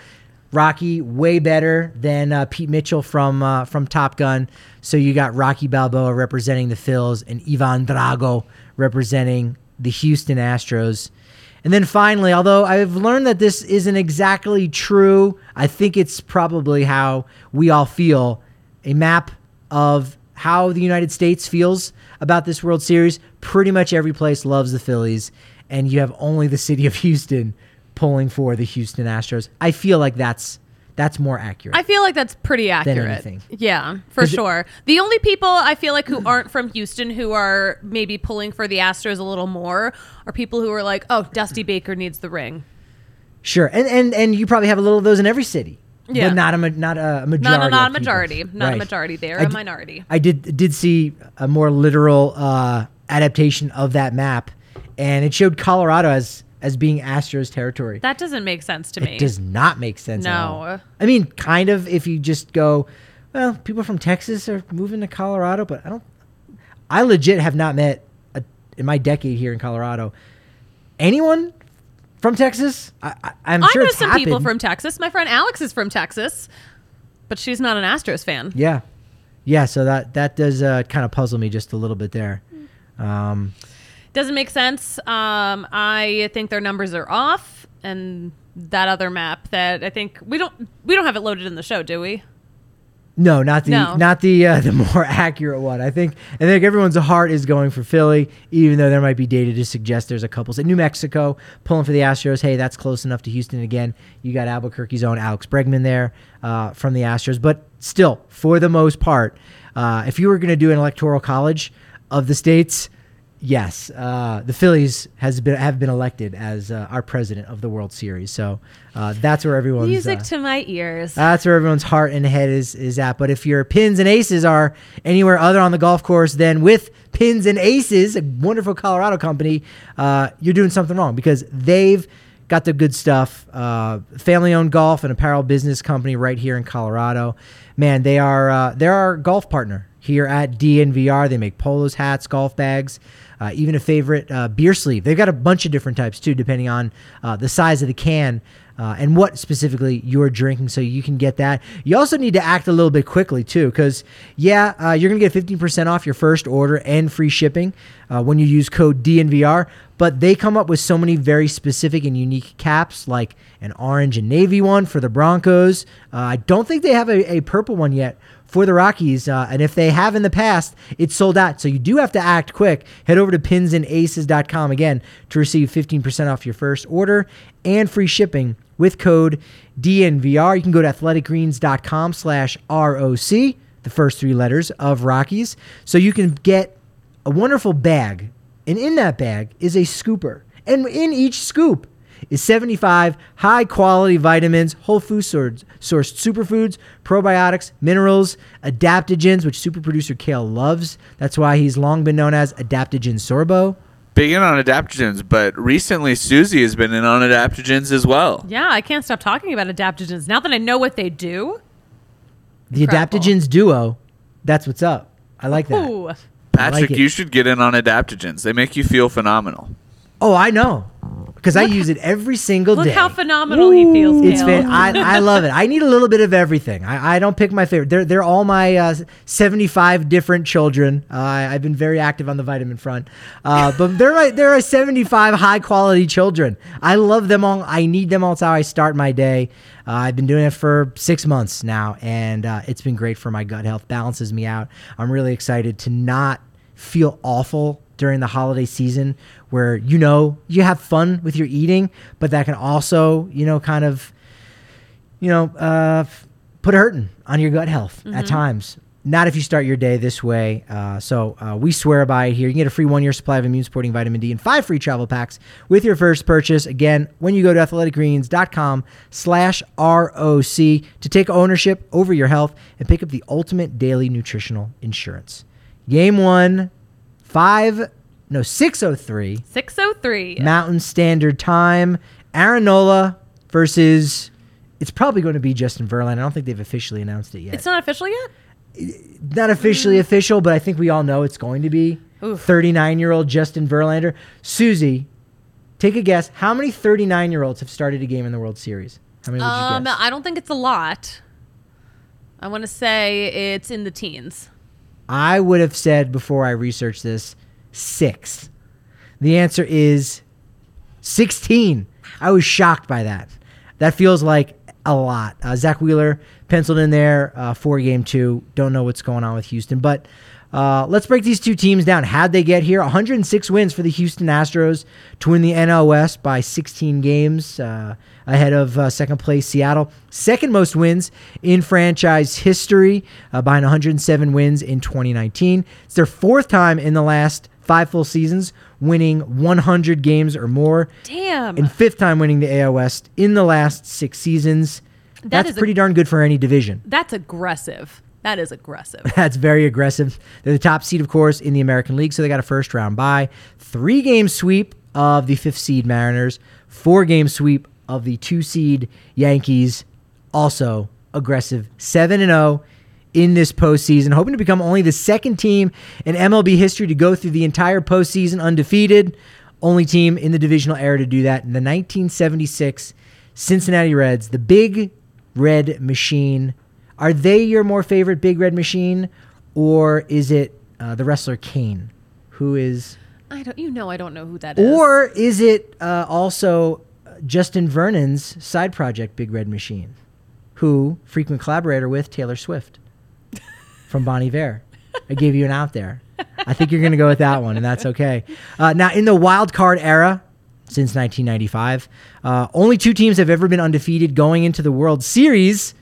Rocky way better than uh, Pete Mitchell from uh, from Top Gun. So you got Rocky Balboa representing the Phils and Ivan Drago representing the Houston Astros. And then finally, although I've learned that this isn't exactly true, I think it's probably how we all feel. A map of how the United States feels about this World Series. Pretty much every place loves the Phillies, and you have only the city of Houston pulling for the Houston Astros. I feel like that's that's more accurate. I feel like that's pretty accurate. anything. Yeah, for 'Cause it- sure. the only people I feel like who aren't from Houston who are maybe pulling for the Astros a little more are people who are like, "Oh, Dusty Baker needs the ring." sure, and and and you probably have a little of those in every city. Yeah. but not a not a majority. Not a, not a people. majority. Not a majority. They're I a d- minority. I did did see a more literal uh, adaptation of that map, and it showed Colorado as as being Astros territory. That doesn't make sense to me. It does not make sense. No. I mean, kind of if you just go, well, people from Texas are moving to Colorado, but I don't. I legit have not met a, in my decade here in Colorado anyone from Texas. I, I sure know some people from Texas. My friend Alex is from Texas, but she's not an Astros fan. Yeah, yeah. So that that does uh, kind of puzzle me just a little bit there. Um, Doesn't make sense. Um, I think their numbers are off, and that other map that I think we don't we don't have it loaded in the show, do we? No, not the No. not the uh, [LAUGHS] the more accurate one. I think I think everyone's heart is going for Philly, even though there might be data to suggest there's a couple. In New Mexico, pulling for the Astros. Hey, that's close enough to Houston again. You got Albuquerque's own Alex Bregman there uh, from the Astros, but still, for the most part, uh, if you were going to do an electoral college of the states, yes, uh, the Phillies has been have been elected as uh, our president of the World Series. So uh, that's where everyone's Music uh, to my ears. that's where everyone's heart and head is is at. But if your pins and aces are anywhere other on the golf course than with Pins and Aces, a wonderful Colorado company, uh, you're doing something wrong because they've got the good stuff. Uh, family-owned golf and apparel business company right here in Colorado. Man, they are uh, they're our golf partner here at DNVR. They make polos, hats, golf bags. Uh, even a favorite uh, beer sleeve. They've got a bunch of different types too, depending on uh, the size of the can uh, and what specifically you're drinking, so you can get that. You also need to act a little bit quickly too, because yeah, uh, you're gonna get 15% off your first order and free shipping uh, when you use code DNVR. but they come up with so many very specific and unique caps, like an orange and navy one for the Broncos. I don't think they have a, a purple one yet for the Rockies. Uh, and if they have in the past, it's sold out. So you do have to act quick. Head over to pinsandaces.com again to receive 15% off your first order and free shipping with code DNVR. You can go to athleticgreens.com slash ROC, the first three letters of Rockies. So you can get a wonderful bag. And in that bag is a scooper. And in each scoop is 75 high quality vitamins, whole food sourced, sourced superfoods, probiotics, minerals, adaptogens, which super producer Kale loves. That's why he's long been known as Adaptogen Sorbo. Big in on adaptogens, but recently Susie has been in on adaptogens as well. Yeah, I can't stop talking about adaptogens now that I know what they do. The Incredible. Adaptogens duo, that's what's up. I like that. Ooh. Patrick, it. you should get in on adaptogens. They make you feel phenomenal. Oh, I know. Because I use it every single Look day. Look how phenomenal he feels, It's fan- [LAUGHS] I, I love it. I need a little bit of everything. I, I don't pick my favorite. They're, they're all my uh, 75 different children. Uh, I, I've been very active on the vitamin front. Uh, but they're my, they're a 75 high quality children. I love them all. I need them all. It's how I start my day. Uh, I've been doing it for six months now, and uh, it's been great for my gut health. Balances me out. I'm really excited to not feel awful during the holiday season where you know you have fun with your eating but that can also you know kind of you know uh, put a hurting on your gut health at times. Not if you start your day this way. Uh, so uh, we swear by it here you can get a free one year supply of immune supporting vitamin d and five free travel packs with your first purchase. Again when you go to athleticgreens.com slash roc to take ownership over your health and pick up the ultimate daily nutritional insurance. Game one five no 603 603. mountain standard time aaron nola versus it's probably going to be justin verlander. I don't think they've officially announced it yet. It's not official yet? not officially official but i think we all know it's going to be 39 year old justin verlander. Susie take a guess. How many 39 year olds have started a game in the world series? How many would you Um, guess? I don't think it's a lot. I want to say it's in the teens. I would have said before I researched this six. The answer is 16. I was shocked by that. That feels like a lot. Uh, Zack Wheeler penciled in there uh, for game two. Don't know what's going on with Houston, but uh, let's break these two teams down. How'd they get here? 106 wins for the Houston Astros to win the NL West by 16 games uh, ahead of uh, second place Seattle. Second most wins in franchise history, uh, behind 107 wins in 2019. It's their fourth time in the last five full seasons winning 100 games or more, Damn. and fifth time winning the AL West in the last six seasons. That That's is a- pretty darn good for any division. That's aggressive. That is aggressive. [LAUGHS] That's very aggressive. They're the top seed, of course, in the American League, so they got a first round bye. Three game sweep of the fifth seed Mariners, four game sweep of the two seed Yankees. Also aggressive, 7 and 0 in this postseason, hoping to become only the second team in MLB history to go through the entire postseason undefeated. Only team in the divisional era to do that in the 1976 Cincinnati Reds, the big red machine. Are they your more favorite Big Red Machine, or is it uh, the wrestler Kane, who is, I don't. You know, I don't know who that is. or is it uh, also Justin Vernon's side project Big Red Machine, who frequent collaborator with Taylor Swift [LAUGHS] from Bon Iver? I gave you an out there. I think you're going to go with that one, and that's okay. Uh, now, in the wild card era, since 1995, uh, only two teams have ever been undefeated going into the World Series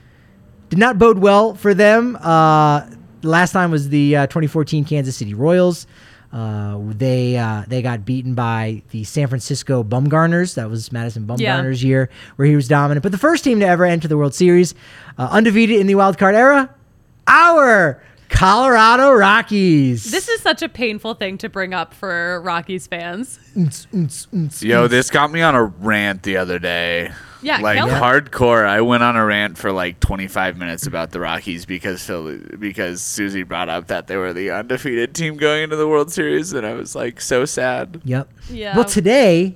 did not bode well for them. Uh, last time was the uh, 2014 Kansas City Royals. Uh, they uh, they got beaten by the San Francisco Bumgarners. That was Madison Yeah. Bumgarner's year where he was dominant. But the first team to ever enter the World Series, uh, undefeated in the wild card era, our Colorado Rockies. this is such a painful thing to bring up for Rockies fans. Yo, this got me on a rant the other day. Yeah, like kill it. hardcore. I went on a rant for like 25 minutes about the Rockies because Phil, because Susie brought up that they were the undefeated team going into the World Series, and I was like so sad. Yep. Yeah. Well, today,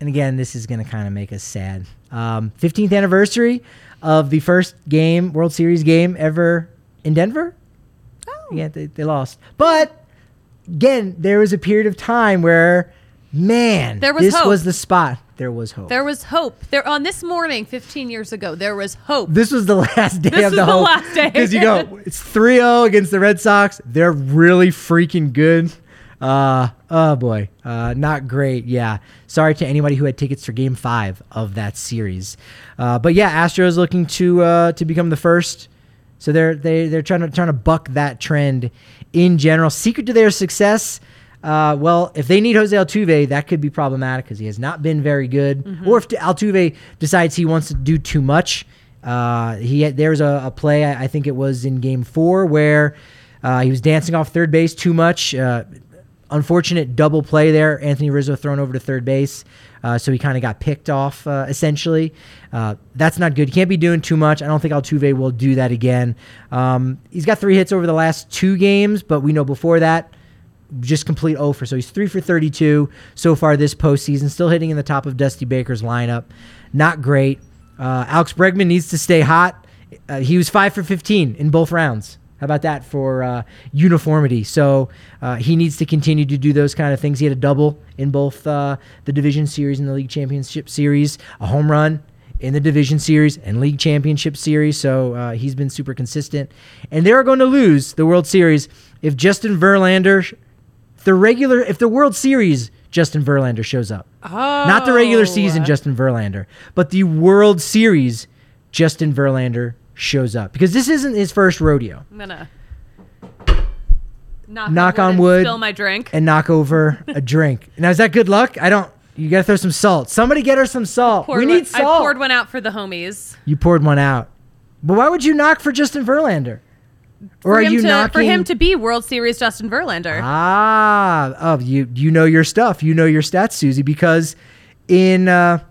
and again, this is going to kind of make us sad. Um, 15th anniversary of the first game, World Series game ever in Denver. Oh. Yeah, they, they lost. But again, there was a period of time where Man, There was this hope. was the spot. There was hope. There was hope. There on this morning, 15 years ago, there was hope. this was the [LAUGHS] last day This of was the the last day. Because you go, [LAUGHS] it's 3 0 against the Red Sox. They're really freaking good. Uh, oh boy, uh, not great. Yeah, sorry to anybody who had tickets for Game Five of that series. Uh, but yeah, Astros looking to uh, to become the first. So they're they they're trying to trying to buck that trend in general. Secret to their success. Uh, well, if they need Jose Altuve, that could be problematic because he has not been very good. Or if Altuve decides he wants to do too much, uh, he had, there was a, a play I, I think it was in Game Four where uh, he was dancing off third base too much. Uh, unfortunate double play there. Anthony Rizzo thrown over to third base. Uh, so he kind of got picked off, uh, essentially. Uh, that's not good. You can't be doing too much. I don't think Altuve will do that again. Um, he's got three hits over the last two games, but we know before that, just complete over. So he's three for 32 so far this postseason, still hitting in the top of Dusty Baker's lineup. Not great. Uh, Alex Bregman needs to stay hot. Uh, he was five for 15 in both rounds. How about that for uh, uniformity? So uh, he needs to continue to do those kind of things. He had a double in both uh, the division series and the league championship series, a home run in the division series and league championship series. So uh, he's been super consistent. And they're going to lose the World Series if Justin Verlander, the regular, if the World Series Justin Verlander shows up. Not the regular oh. season Justin Verlander, but the World Series Justin Verlander shows up because this isn't his first rodeo. I'm gonna knock, Knock on wood. Spill my drink. and knock over [LAUGHS] a drink. Now is that good luck? I don't. You gotta throw some salt. Somebody get her some salt. We one- need salt. I poured one out for the homies. You poured one out. But why would you knock for Justin Verlander? Or For are him you to, knocking for him to be World Series Justin Verlander. Ah, oh, you you know your stuff. You know your stats, Susie, because in uh,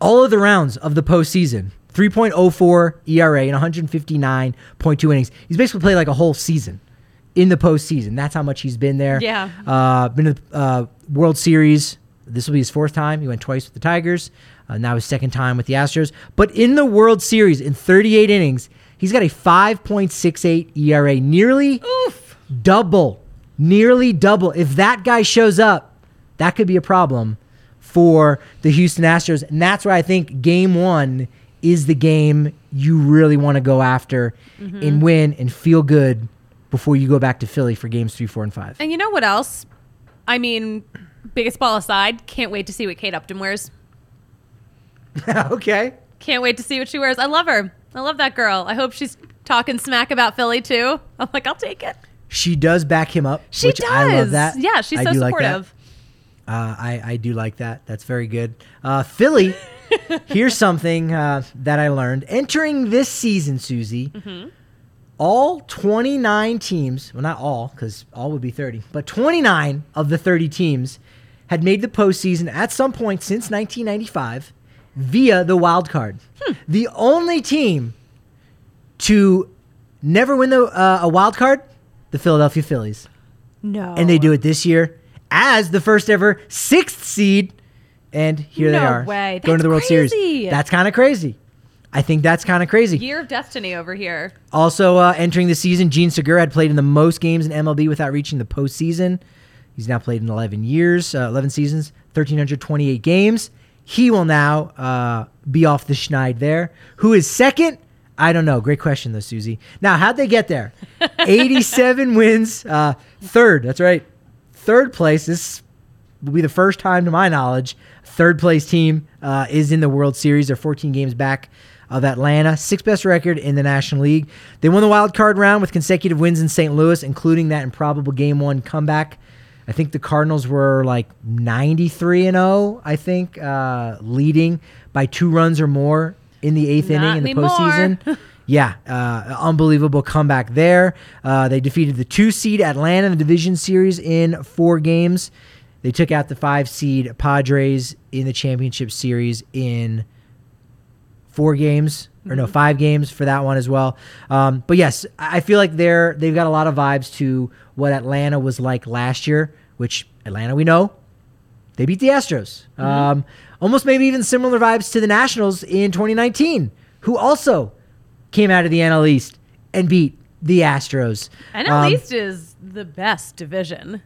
all of the rounds of the postseason, 3.04 ERA and 159.2 innings. He's basically played like a whole season in the postseason. That's how much he's been there. Yeah. Uh, been to the uh, World Series. This will be his fourth time. He went twice with the Tigers. Uh, now his second time with the Astros. But in the World Series, in 38 innings, he's got a 5.68 ERA, nearly double, nearly double. If that guy shows up, that could be a problem for the Houston Astros. And that's why I think game one is the game you really want to go after mm-hmm. and win and feel good before you go back to Philly for games three, four, and five. And you know what else? I mean, biggest ball aside, can't wait to see what Kate Upton wears. [LAUGHS] okay. Can't wait to see what she wears. I love her. I love that girl. I hope she's talking smack about Philly too. I'm like, I'll take it. She does back him up. She which does. I love that. Yeah, she's I so do like supportive. Uh, I, I do like that. That's very good. Uh, Philly, [LAUGHS] here's something uh, that I learned. Entering this season, Susie, Mm-hmm. all 29 teams, well, not all, because all would be 30, but 29 of the 30 teams had made the postseason at some point since 1995 via the wild card. Hmm. The only team to never win the, uh, a wild card, the Philadelphia Phillies No. and they do it this year as the first ever sixth seed. And here they are way. going to the World That's Series. That's kind of crazy. I think that's kind of crazy. Year of destiny over here. Also uh, entering the season, Jean Segura had played in the most games in MLB without reaching the postseason. He's now played in 11 years, uh, 11 seasons, 1,328 games. He will now uh, be off the schneid there. Who is second? I don't know. Great question, though, Susie. Now, how'd they get there? [LAUGHS] 87 wins. Uh, third, that's right. Third place. This will be the first time, to my knowledge, third place team uh, is in the World Series. They're 14 games back of Atlanta, sixth best record in the National League. They won the wild card round with consecutive wins in St. Louis, including that improbable Game One comeback. I think the Cardinals were like 93 and 0. I think uh, leading by two runs or more in the eighth Not inning in the anymore. postseason. [LAUGHS] Yeah, uh, unbelievable comeback there. Uh, they defeated the two seed Atlanta in the division series in four games. They took out the five seed Padres in the championship series in four games or no five games for that one as well. Um, but yes, I I feel like they're they've got a lot of vibes to what Atlanta was like last year, which Atlanta we know they beat the Astros. Um, almost maybe even similar vibes to the Nationals in 2019, who also came out of the NL East and beat the Astros. NL Um, East is the best division.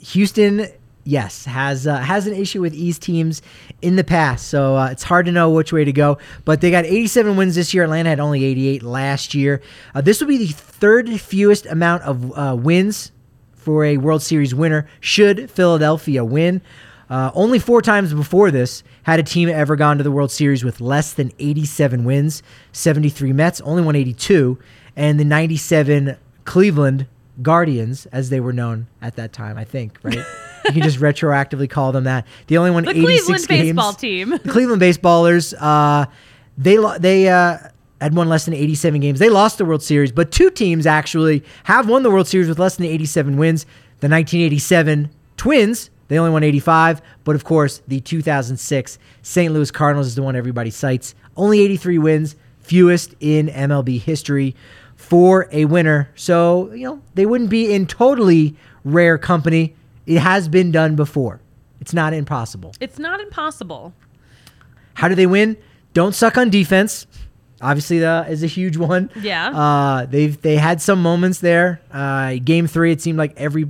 Houston yes, has uh, has an issue with East teams in the past, so uh, it's hard to know which way to go. But they got 87 wins this year. Atlanta had only 88 last year. Uh, this will be the third fewest amount of uh, wins for a World Series winner. Should Philadelphia win? Uh, only four times before this had a team ever gone to the World Series with less than 87 wins. 73 Mets, only won 82, and the 97 Cleveland Guardians, as they were known at that time, I think, right? [LAUGHS] [LAUGHS] you can just retroactively call them that. The only one The 86 Cleveland games. baseball team. The [LAUGHS] Cleveland baseballers, uh, they lo- they uh, had won less than 87 games. They lost the World Series, but two teams actually have won the World Series with less than 87 wins. The 1987 Twins, they only won 85, but of course, the 2006 St. Louis Cardinals is the one everybody cites. Only 83 wins, fewest in MLB history for a winner. So, you know, they wouldn't be in totally rare company. It has been done before. It's not impossible. It's not impossible. How do they win? Don't suck on defense. Obviously, that is a huge one. Yeah. Uh, they've they had some moments there. Uh, game three, it seemed like every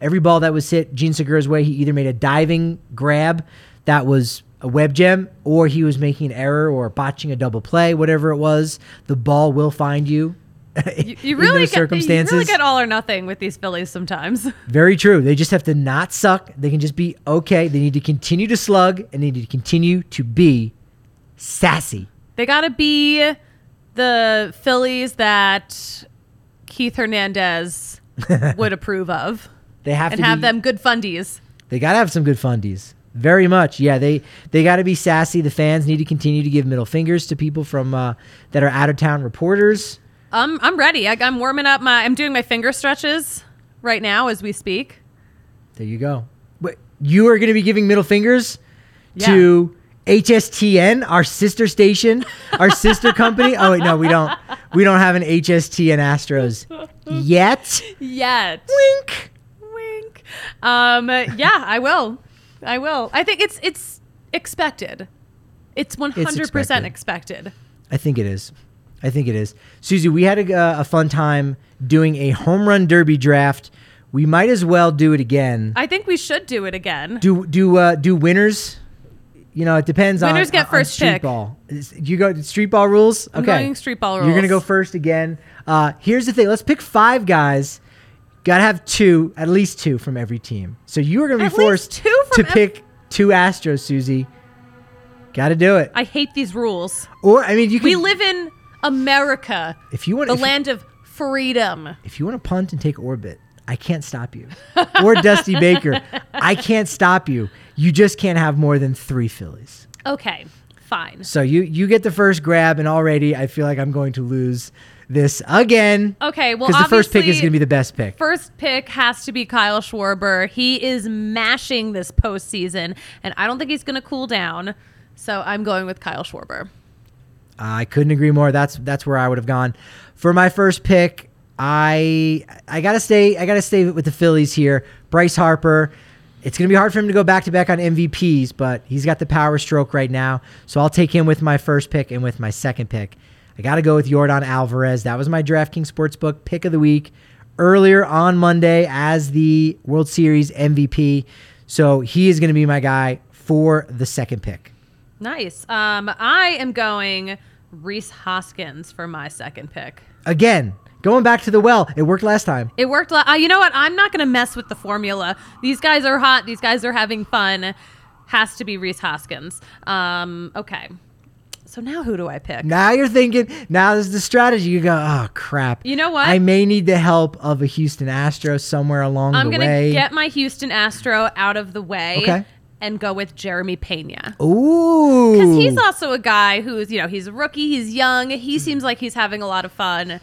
every ball that was hit Jean Segura's way, he either made a diving grab that was a web gem, or he was making an error or botching a double play, whatever it was. The ball will find you. [LAUGHS] You, you really get, you really get all or nothing with these Phillies sometimes. [LAUGHS] Very true. They just have to not suck. They can just be okay. They need to continue to slug and they need to continue to be sassy. They got to be the Phillies that Keith Hernandez [LAUGHS] would approve of They have and to have be, them good fundies. They gotta have some good fundies. Very much, yeah. They they got to be sassy. The fans need to continue to give middle fingers to people from uh, that are out of town reporters. I'm I'm ready. I, I'm warming up my. I'm doing my finger stretches right now as we speak. There you go. Wait, you are going to be giving middle fingers to HSTN, our sister station, our sister [LAUGHS] company. Oh wait, no, we don't. We don't have an HSTN Astros yet. Yet. Wink. Wink. Um. Yeah, I will. I will. I think it's it's expected. It's 100 percent expected. expected. I think it is. I think it is. Susie, we had a, uh, a fun time doing a home run derby draft. We might as well do it again. I think we should do it again. Do do uh, do winners? You know, it depends on Winners get on first street pick. ball. You go street ball rules. Okay, I'm going street ball rules. You're gonna go first again. Uh, here's the thing. Let's pick five guys. Got to have two, at least two from every team. So you are gonna be At forced to ev- pick two Astros, Susie. Got to do it. I hate these rules. Or I mean, you can. We live in America, if you want the if you- land of freedom. if you want to punt and take orbit, I can't stop you. [LAUGHS] or Dusty Baker, I can't stop you. You just can't have more than three Phillies. Okay, fine. So you you get the first grab, and already I feel like I'm going to lose this again. Okay, well, because the first pick is going to be the best pick. First pick has to be Kyle Schwarber. He is mashing this postseason, and I don't think he's going to cool down. So I'm going with Kyle Schwarber. I couldn't agree more. That's that's where I would have gone for my first pick. I I gotta stay. I gotta stay with the Phillies here. Bryce Harper. It's gonna be hard for him to go back to back on MVPs, but he's got the power stroke right now. So I'll take him with my first pick and with my second pick. I gotta go with Yordan Alvarez. That was my DraftKings Sportsbook pick of the week earlier on Monday as the World Series MVP. So he is gonna be my guy for the second pick. Nice. Um, I am going Rhys Hoskins for my second pick. Again, going back to the well. It worked last time. It worked. La- uh, you know what? I'm not going to mess with the formula. These guys are hot. These guys are having fun. Has to be Rhys Hoskins. Um, okay. So now who do I pick? Now you're thinking, now this is the strategy. You go, oh, crap. You know what? I may need the help of a Houston Astro somewhere along I'm the going way. to get my Houston Astro out of the way Okay. And go with Jeremy Pena. Ooh. Because he's also a guy who's, you know, he's a rookie, he's young, he seems like he's having a lot of fun.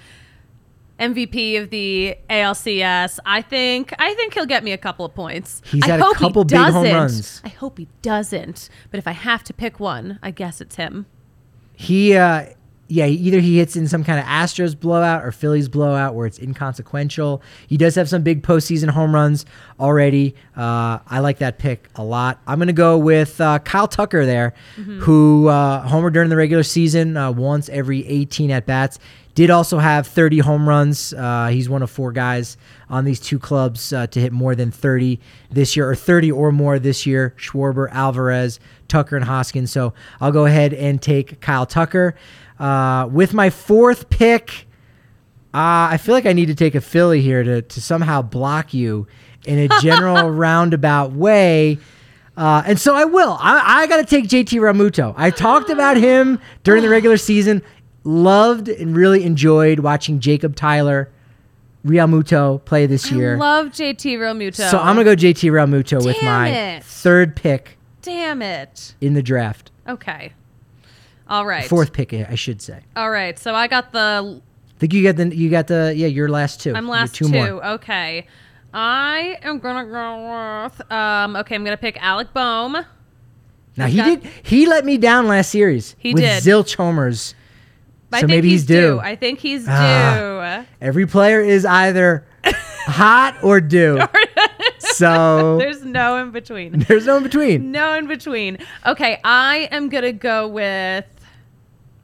MVP of the ALCS. I think I think he'll get me a couple of points. He's I had a hope he couple big home doesn't. runs. I hope he doesn't. But if I have to pick one, I guess it's him. he uh yeah, either he hits in some kind of Astros blowout or Phillies blowout where it's inconsequential. He does have some big postseason home runs already. Uh, I like that pick a lot. I'm going to go with uh, Kyle Tucker there, who uh, homered during the regular season uh, once every 18 at bats. Did also have 30 home runs. Uh, he's one of four guys on these two clubs uh, to hit more than 30 this year, or 30 or more this year. Schwarber, Alvarez, Tucker, and Hoskins. So I'll go ahead and take Kyle Tucker. Uh, with my fourth pick, uh, I feel like I need to take a Philly here to, to somehow block you in a general [LAUGHS] roundabout way. Uh, and so I will. I, I got to take JT Realmuto. I talked about him during the regular season. Loved and really enjoyed watching Jacob Tyler, Realmuto play this year. I love JT Realmuto. so I'm going to go JT Realmuto with Damn my it. third pick Damn it. in the draft. Okay. All right. Fourth pick, I should say. All right. So I got the. I think you got the you got the yeah your last two. I'm last two two. more. Okay. I am gonna go with. Um. Okay. I'm gonna pick Alec Bohm. Now he got- did he let me down last series. He with did. zilch homers. I So think maybe he's due. I think he's Ah. due. Every player is either hot or due. [LAUGHS] so [LAUGHS] There's no in between. [LAUGHS] there's no in between. No in between. Okay, I am gonna go with.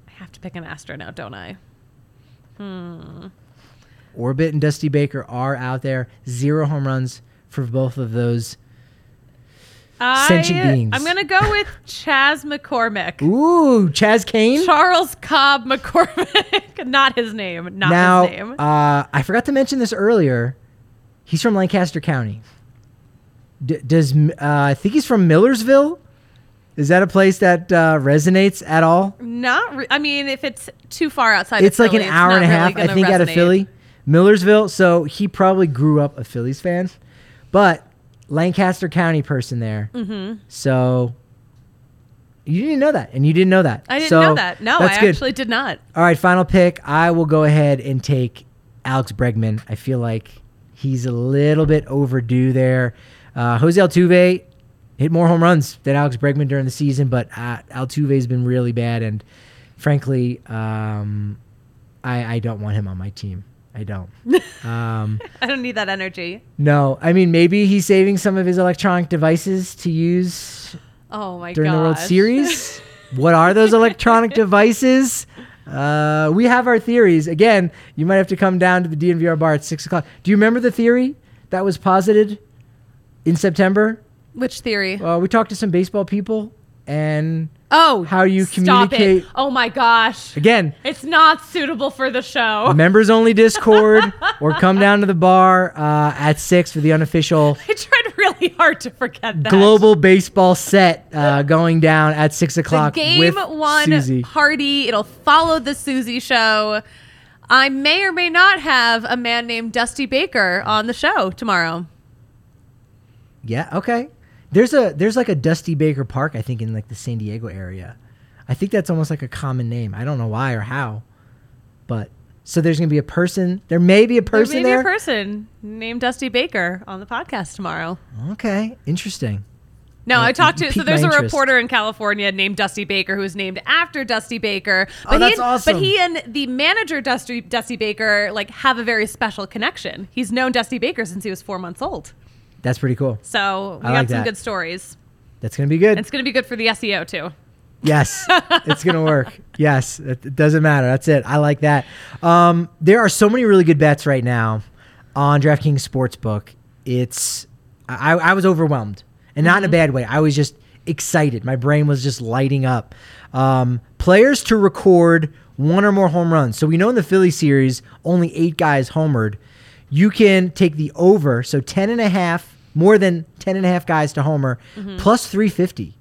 I have to pick an Astro now, don't I? Hmm. Orbit and Dusty Baker are out there. Zero home runs for both of those. Sentient I, beings. I'm gonna go with Chas McCormick. Ooh, Chaz Kane. Charles Cobb McCormick. [LAUGHS] Not his name. Not now, his name. uh, I forgot to mention this earlier. He's from Lancaster County. D- does uh, I think he's from Millersville? Is that a place that uh, resonates at all? Not. Re- I mean, if it's too far outside, it's of like an hour and a half, really I think, out of. Philly, Millersville. So he probably grew up a Phillies fan, but Lancaster County person there. Mm-hmm. So you didn't know that, and you didn't know that. I didn't So know that. No, I good. actually did not. All right, final pick. I will go ahead and take Alex Bregman. I feel like he's a little bit overdue there. Uh, Jose Altuve hit more home runs than Alex Bregman during the season, but uh, Altuve's been really bad, and frankly, um, I, I don't want him on my team. I don't. [LAUGHS] um, [LAUGHS] I don't need that energy. no, I mean maybe he's saving some of his electronic devices to use Oh my god. during the World Series. [LAUGHS] what are those electronic devices? Uh, we have our theories. Again, you might have to come down to the DNVR bar at six o'clock. Do you remember the theory that was posited in September? Which theory? Uh, we talked to some baseball people, and Oh, how you stop communicate- It. Oh my gosh. again, It's not suitable for the show. members only Discord, [LAUGHS] or come down to the bar uh, at six for the unofficial [LAUGHS] I tried really hard to forget that. global baseball set uh, going down at six the o'clock game with one Susie. party. It'll follow the Susie show. I may or may not have a man named Dusty Baker on the show tomorrow. Yeah. Okay. There's a there's like a Dusty Baker Park I think in like the San Diego area. I think that's almost like a common name. I don't know why or how, but so there's gonna be a person. There may be a person there may there. be a person named Dusty Baker on the podcast tomorrow. okay. Interesting. No, I talked to. So there's a reporter in California named Dusty Baker who is named after Dusty Baker. But Oh, he that's and, awesome. But he and the manager Dusty Dusty Baker like have a very special connection. He's known Dusty Baker since he was four months old. That's pretty cool. So we I got like some that. good stories. That's gonna be good. It's going to be good for the SEO too. Yes, it's gonna work. [LAUGHS] Yes, it, it doesn't matter. That's it. I like that. Um, there are so many really good bets right now on DraftKings Sportsbook. It's I, I was overwhelmed, and not in a bad way. I was just excited. My brain was just lighting up. Um, players to record one or more home runs. So we know in the Philly series, only eight guys homered. You can take the over, so 10 and a half, more than 10 and a half guys to homer, plus 350.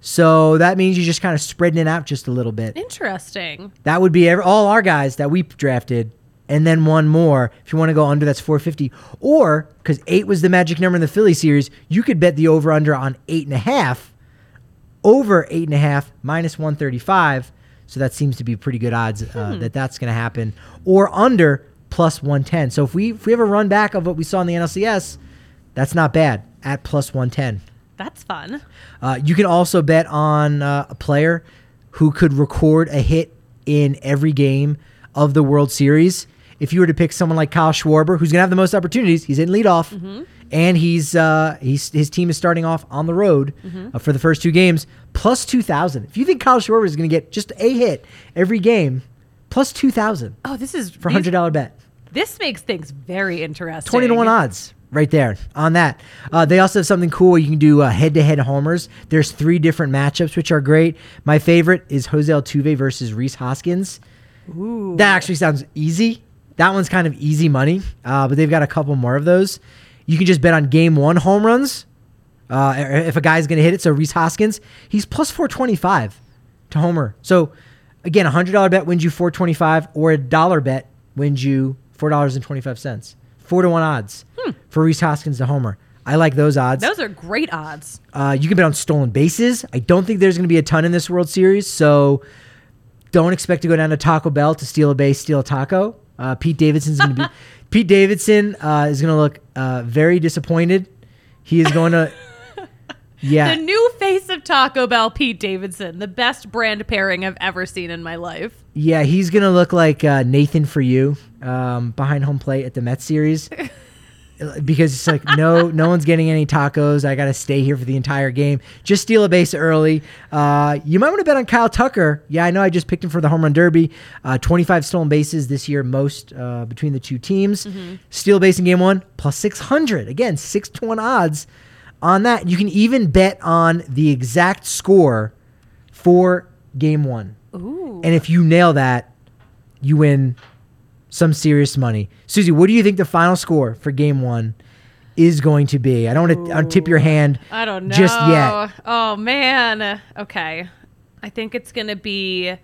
So that means you're just kind of spreading it out just a little bit. Interesting. That would be every, all our guys that we drafted, and then one more. If you want to go under, that's 450. Or because eight was the magic number in the Philly series, you could bet the over under on eight and a half, over eight and a half minus 135. So that seems to be pretty good odds uh, that that's going to happen. Or under plus 110. So if we if we have a run back of what we saw in the NLCS, that's not bad at plus 110. That's fun. Uh, you can also bet on uh, a player who could record a hit in every game of the World Series. If you were to pick someone like Kyle Schwarber, who's going to have the most opportunities, he's in leadoff, and he's uh, he's his team is starting off on the road uh, for the first two games, plus two thousand. If you think Kyle Schwarber is going to get just a hit every game, 2,000. Oh, this is for these- hundred dollar bet. This makes things very interesting. 20 to 1 odds right there on that. Uh, they also have something cool. You can do uh, head-to-head homers. There's three different matchups, which are great. My favorite is Jose Altuve versus Rhys Hoskins. Ooh. That actually sounds easy. That one's kind of easy money, uh, but they've got a couple more of those. You can just bet on game one home runs. Uh, if a guy's going to hit it, so Rhys Hoskins, he's plus 425 to homer. So, again, a $100 bet wins you 425 or a dollar bet wins you $4.25. Four to one odds for Rhys Hoskins to homer. I like those odds. Those are great odds. Uh, you can bet on stolen bases. I don't think there's going to be a ton in this World Series, so don't expect to go down to Taco Bell to steal a base, steal a taco. Uh, Pete Davidson's going to be. [LAUGHS] Pete Davidson uh, is going to look uh, very disappointed. He is going [LAUGHS] to. Yeah, The new face of Taco Bell, Pete Davidson, the best brand pairing I've ever seen in my life. Yeah, he's going to look like uh, Nathan for you um, behind home plate at the Mets series. [LAUGHS] because it's like no no one's getting any tacos. I gotta stay here for the entire game. Just steal a base early. Uh, you might want to bet on kyle tucker. Yeah i know i just picked him for the home run derby. Uh, 25 stolen bases this year most uh, between the two teams. Steal a base in game one plus 600 again 6 to 1 odds on that. You can even bet on the exact score for game one Ooh. and if you nail that you win some serious money. Susie, what do you think the final score for game one is going to be? I don't want to untip your hand I don't know. just yet. Oh man. Okay. I think it's gonna be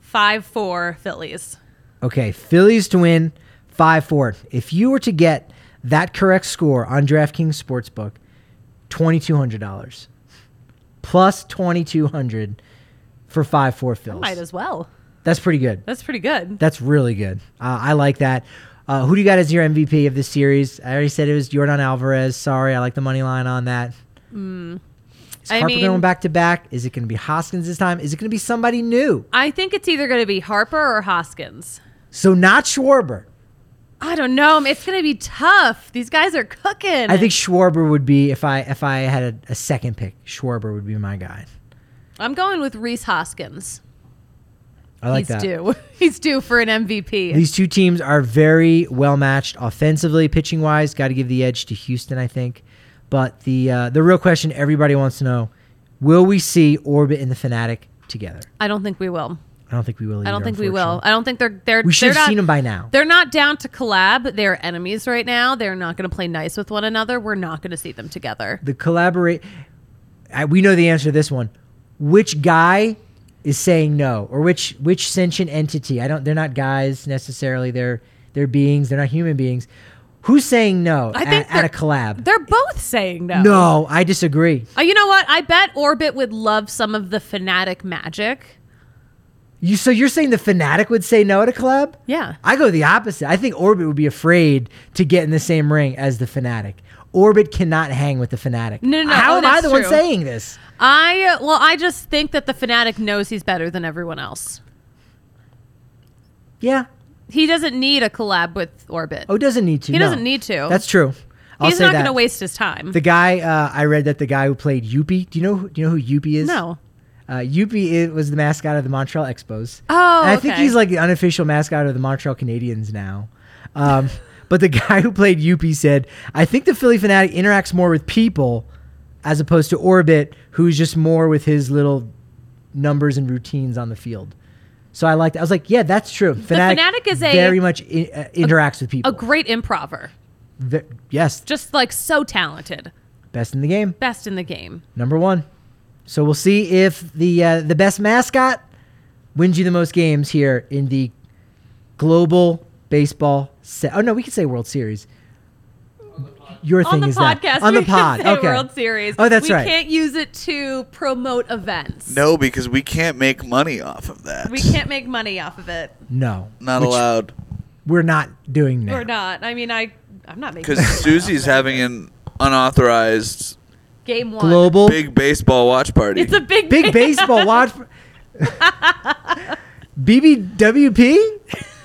five four Phillies. Okay, Phillies to win 5 4. If you were to get that correct score on DraftKings Sportsbook, $2,200 plus 2200 for 5 4 Phillies. Might as well. That's pretty good. That's pretty good. That's really good. Uh, I like that. Uh, who do you got as your MVP of this series? I already said it was Yordan Alvarez. Sorry, I like the money line on that. Is I Harper mean- going back to back? Is it going to be Hoskins this time? Is it going to be somebody new? I think it's either gonna be Harper or Hoskins. So not Schwarber. I don't know. It's gonna be tough. These guys are cooking. I think Schwarber would be if I if I had a, a second pick. Schwarber would be my guy. I'm going with Rhys Hoskins. I like He's that. due. [LAUGHS] He's due for an MVP. These two teams are very well matched offensively, pitching wise. Got to give the edge to Houston, I think. But the uh, the real question everybody wants to know: Will we see Orbit and the Phanatic together? I don't think we will. I don't think we will. I don't think we will. I don't think they're they're We should they're have not- seen them by now. They're not down to collab. They're enemies right now. They're not going to play nice with one another. We're not going to see them together. The collaborate. I, we know the answer to this one. Which guy is saying no, or which which sentient entity? I don't. They're not guys necessarily. They're they're beings. They're not human beings. Who's saying no I think at, at a collab? They're both saying no. No, I disagree. Uh, you know what? I bet Orbit would love some of the Phanatic magic. You so you're saying the Phanatic would say no at a collab? Yeah. I go the opposite. I think Orbit would be afraid to get in the same ring as the Phanatic. Orbit cannot hang with the Phanatic. No, no, no. How Oh, am I the one saying this? I well, I just think that the Phanatic knows he's better than everyone else. Yeah. He doesn't need a collab with Orbit. Oh, doesn't need to. He no. doesn't need to. That's true. I'll he's not going to waste his time. The guy uh, I read that the guy who played Youppi. Do you know? who- Do you know who Youppi is? no. Uh, Youppi was the mascot of the Montreal Expos. Oh, And I think he's like the unofficial mascot of the Montreal Canadiens now. Um, but the [LAUGHS] guy who played Youppi said, "I think the Phillie Phanatic interacts more with people as opposed to Orbit, who's just more with his little numbers and routines on the field." So I liked. I was like, "Yeah, that's true." Phanatic, Phanatic is a- very much i- uh, interacts with people. A great improver. Ve- yes, Just like so talented. best in the game. Best in the game. number one. So we'll see if the uh, the best mascot wins you the most games here in the global baseball set. Oh no, we can say World Series. Your thing on the is podcast, that on the we can pod. say okay. World Series. Oh, that's we right. can't use it to promote events. No, because we can't make money off of that. We can't make money off of it. No, Not which allowed. We're not doing that. We're not. I mean, I I'm not making Because Susie's having an unauthorized game one. Global big baseball watch party. It's a big big [LAUGHS] baseball watch. [LAUGHS] [LAUGHS] BBWP.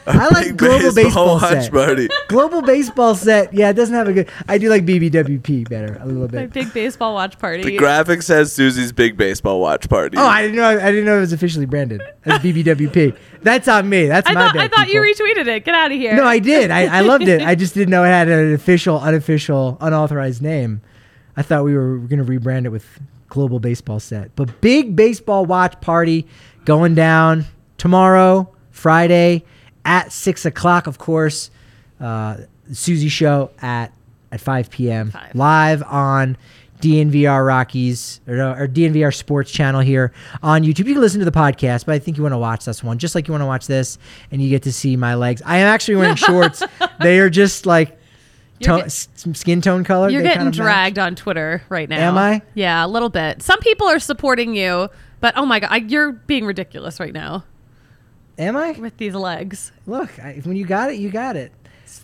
I like Big global baseball, watch set. party. Global baseball set. Yeah, it doesn't have a good. I do like BBWP better a little My bit. big baseball watch party. The graphic says Susie's big baseball watch party. Oh, I didn't know. I didn't know it was officially branded as BBWP. That's on me. That's I my thought bad. I thought you retweeted it. Get out of here. No, I did. I, I loved it. I [LAUGHS] just didn't know it had an official, unofficial, unauthorized name. I thought we were going to rebrand it with Global Baseball Set. But big baseball watch party going down tomorrow, Friday at six o'clock. Of course, uh, Susie show at at five p.m. Five. live on. DNVR Rockies or, or DNVR Sports channel here on YouTube. You can listen to the podcast, but I think you want to watch this one just like you want to watch this, and you get to see my legs. I am actually wearing [LAUGHS] shorts. they are just like to- get- skin tone color. You're They getting kind of match. dragged on Twitter right now. Am I? Yeah, a little bit. Some people are supporting you, but oh my god, I, you're being ridiculous right now Am I? with these legs. Look, I, when you got it, you got it.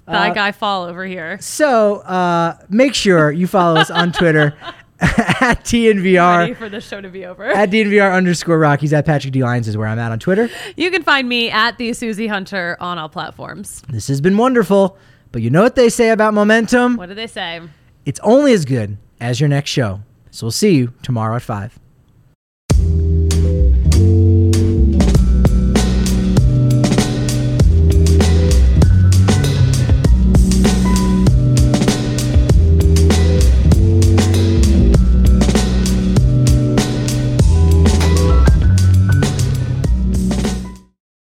That Uh, guy fall over here. So uh, make sure you follow us on Twitter [LAUGHS] at DNVR. Ready for the show to be over. At DNVR underscore Rockies at Patrick D Lyons is where I'm at on Twitter. you can find me at the Susie Hunter on all platforms. This has been wonderful, but you know what they say about momentum? What do they say? It's only as good as your next show. So we'll see you tomorrow at 5.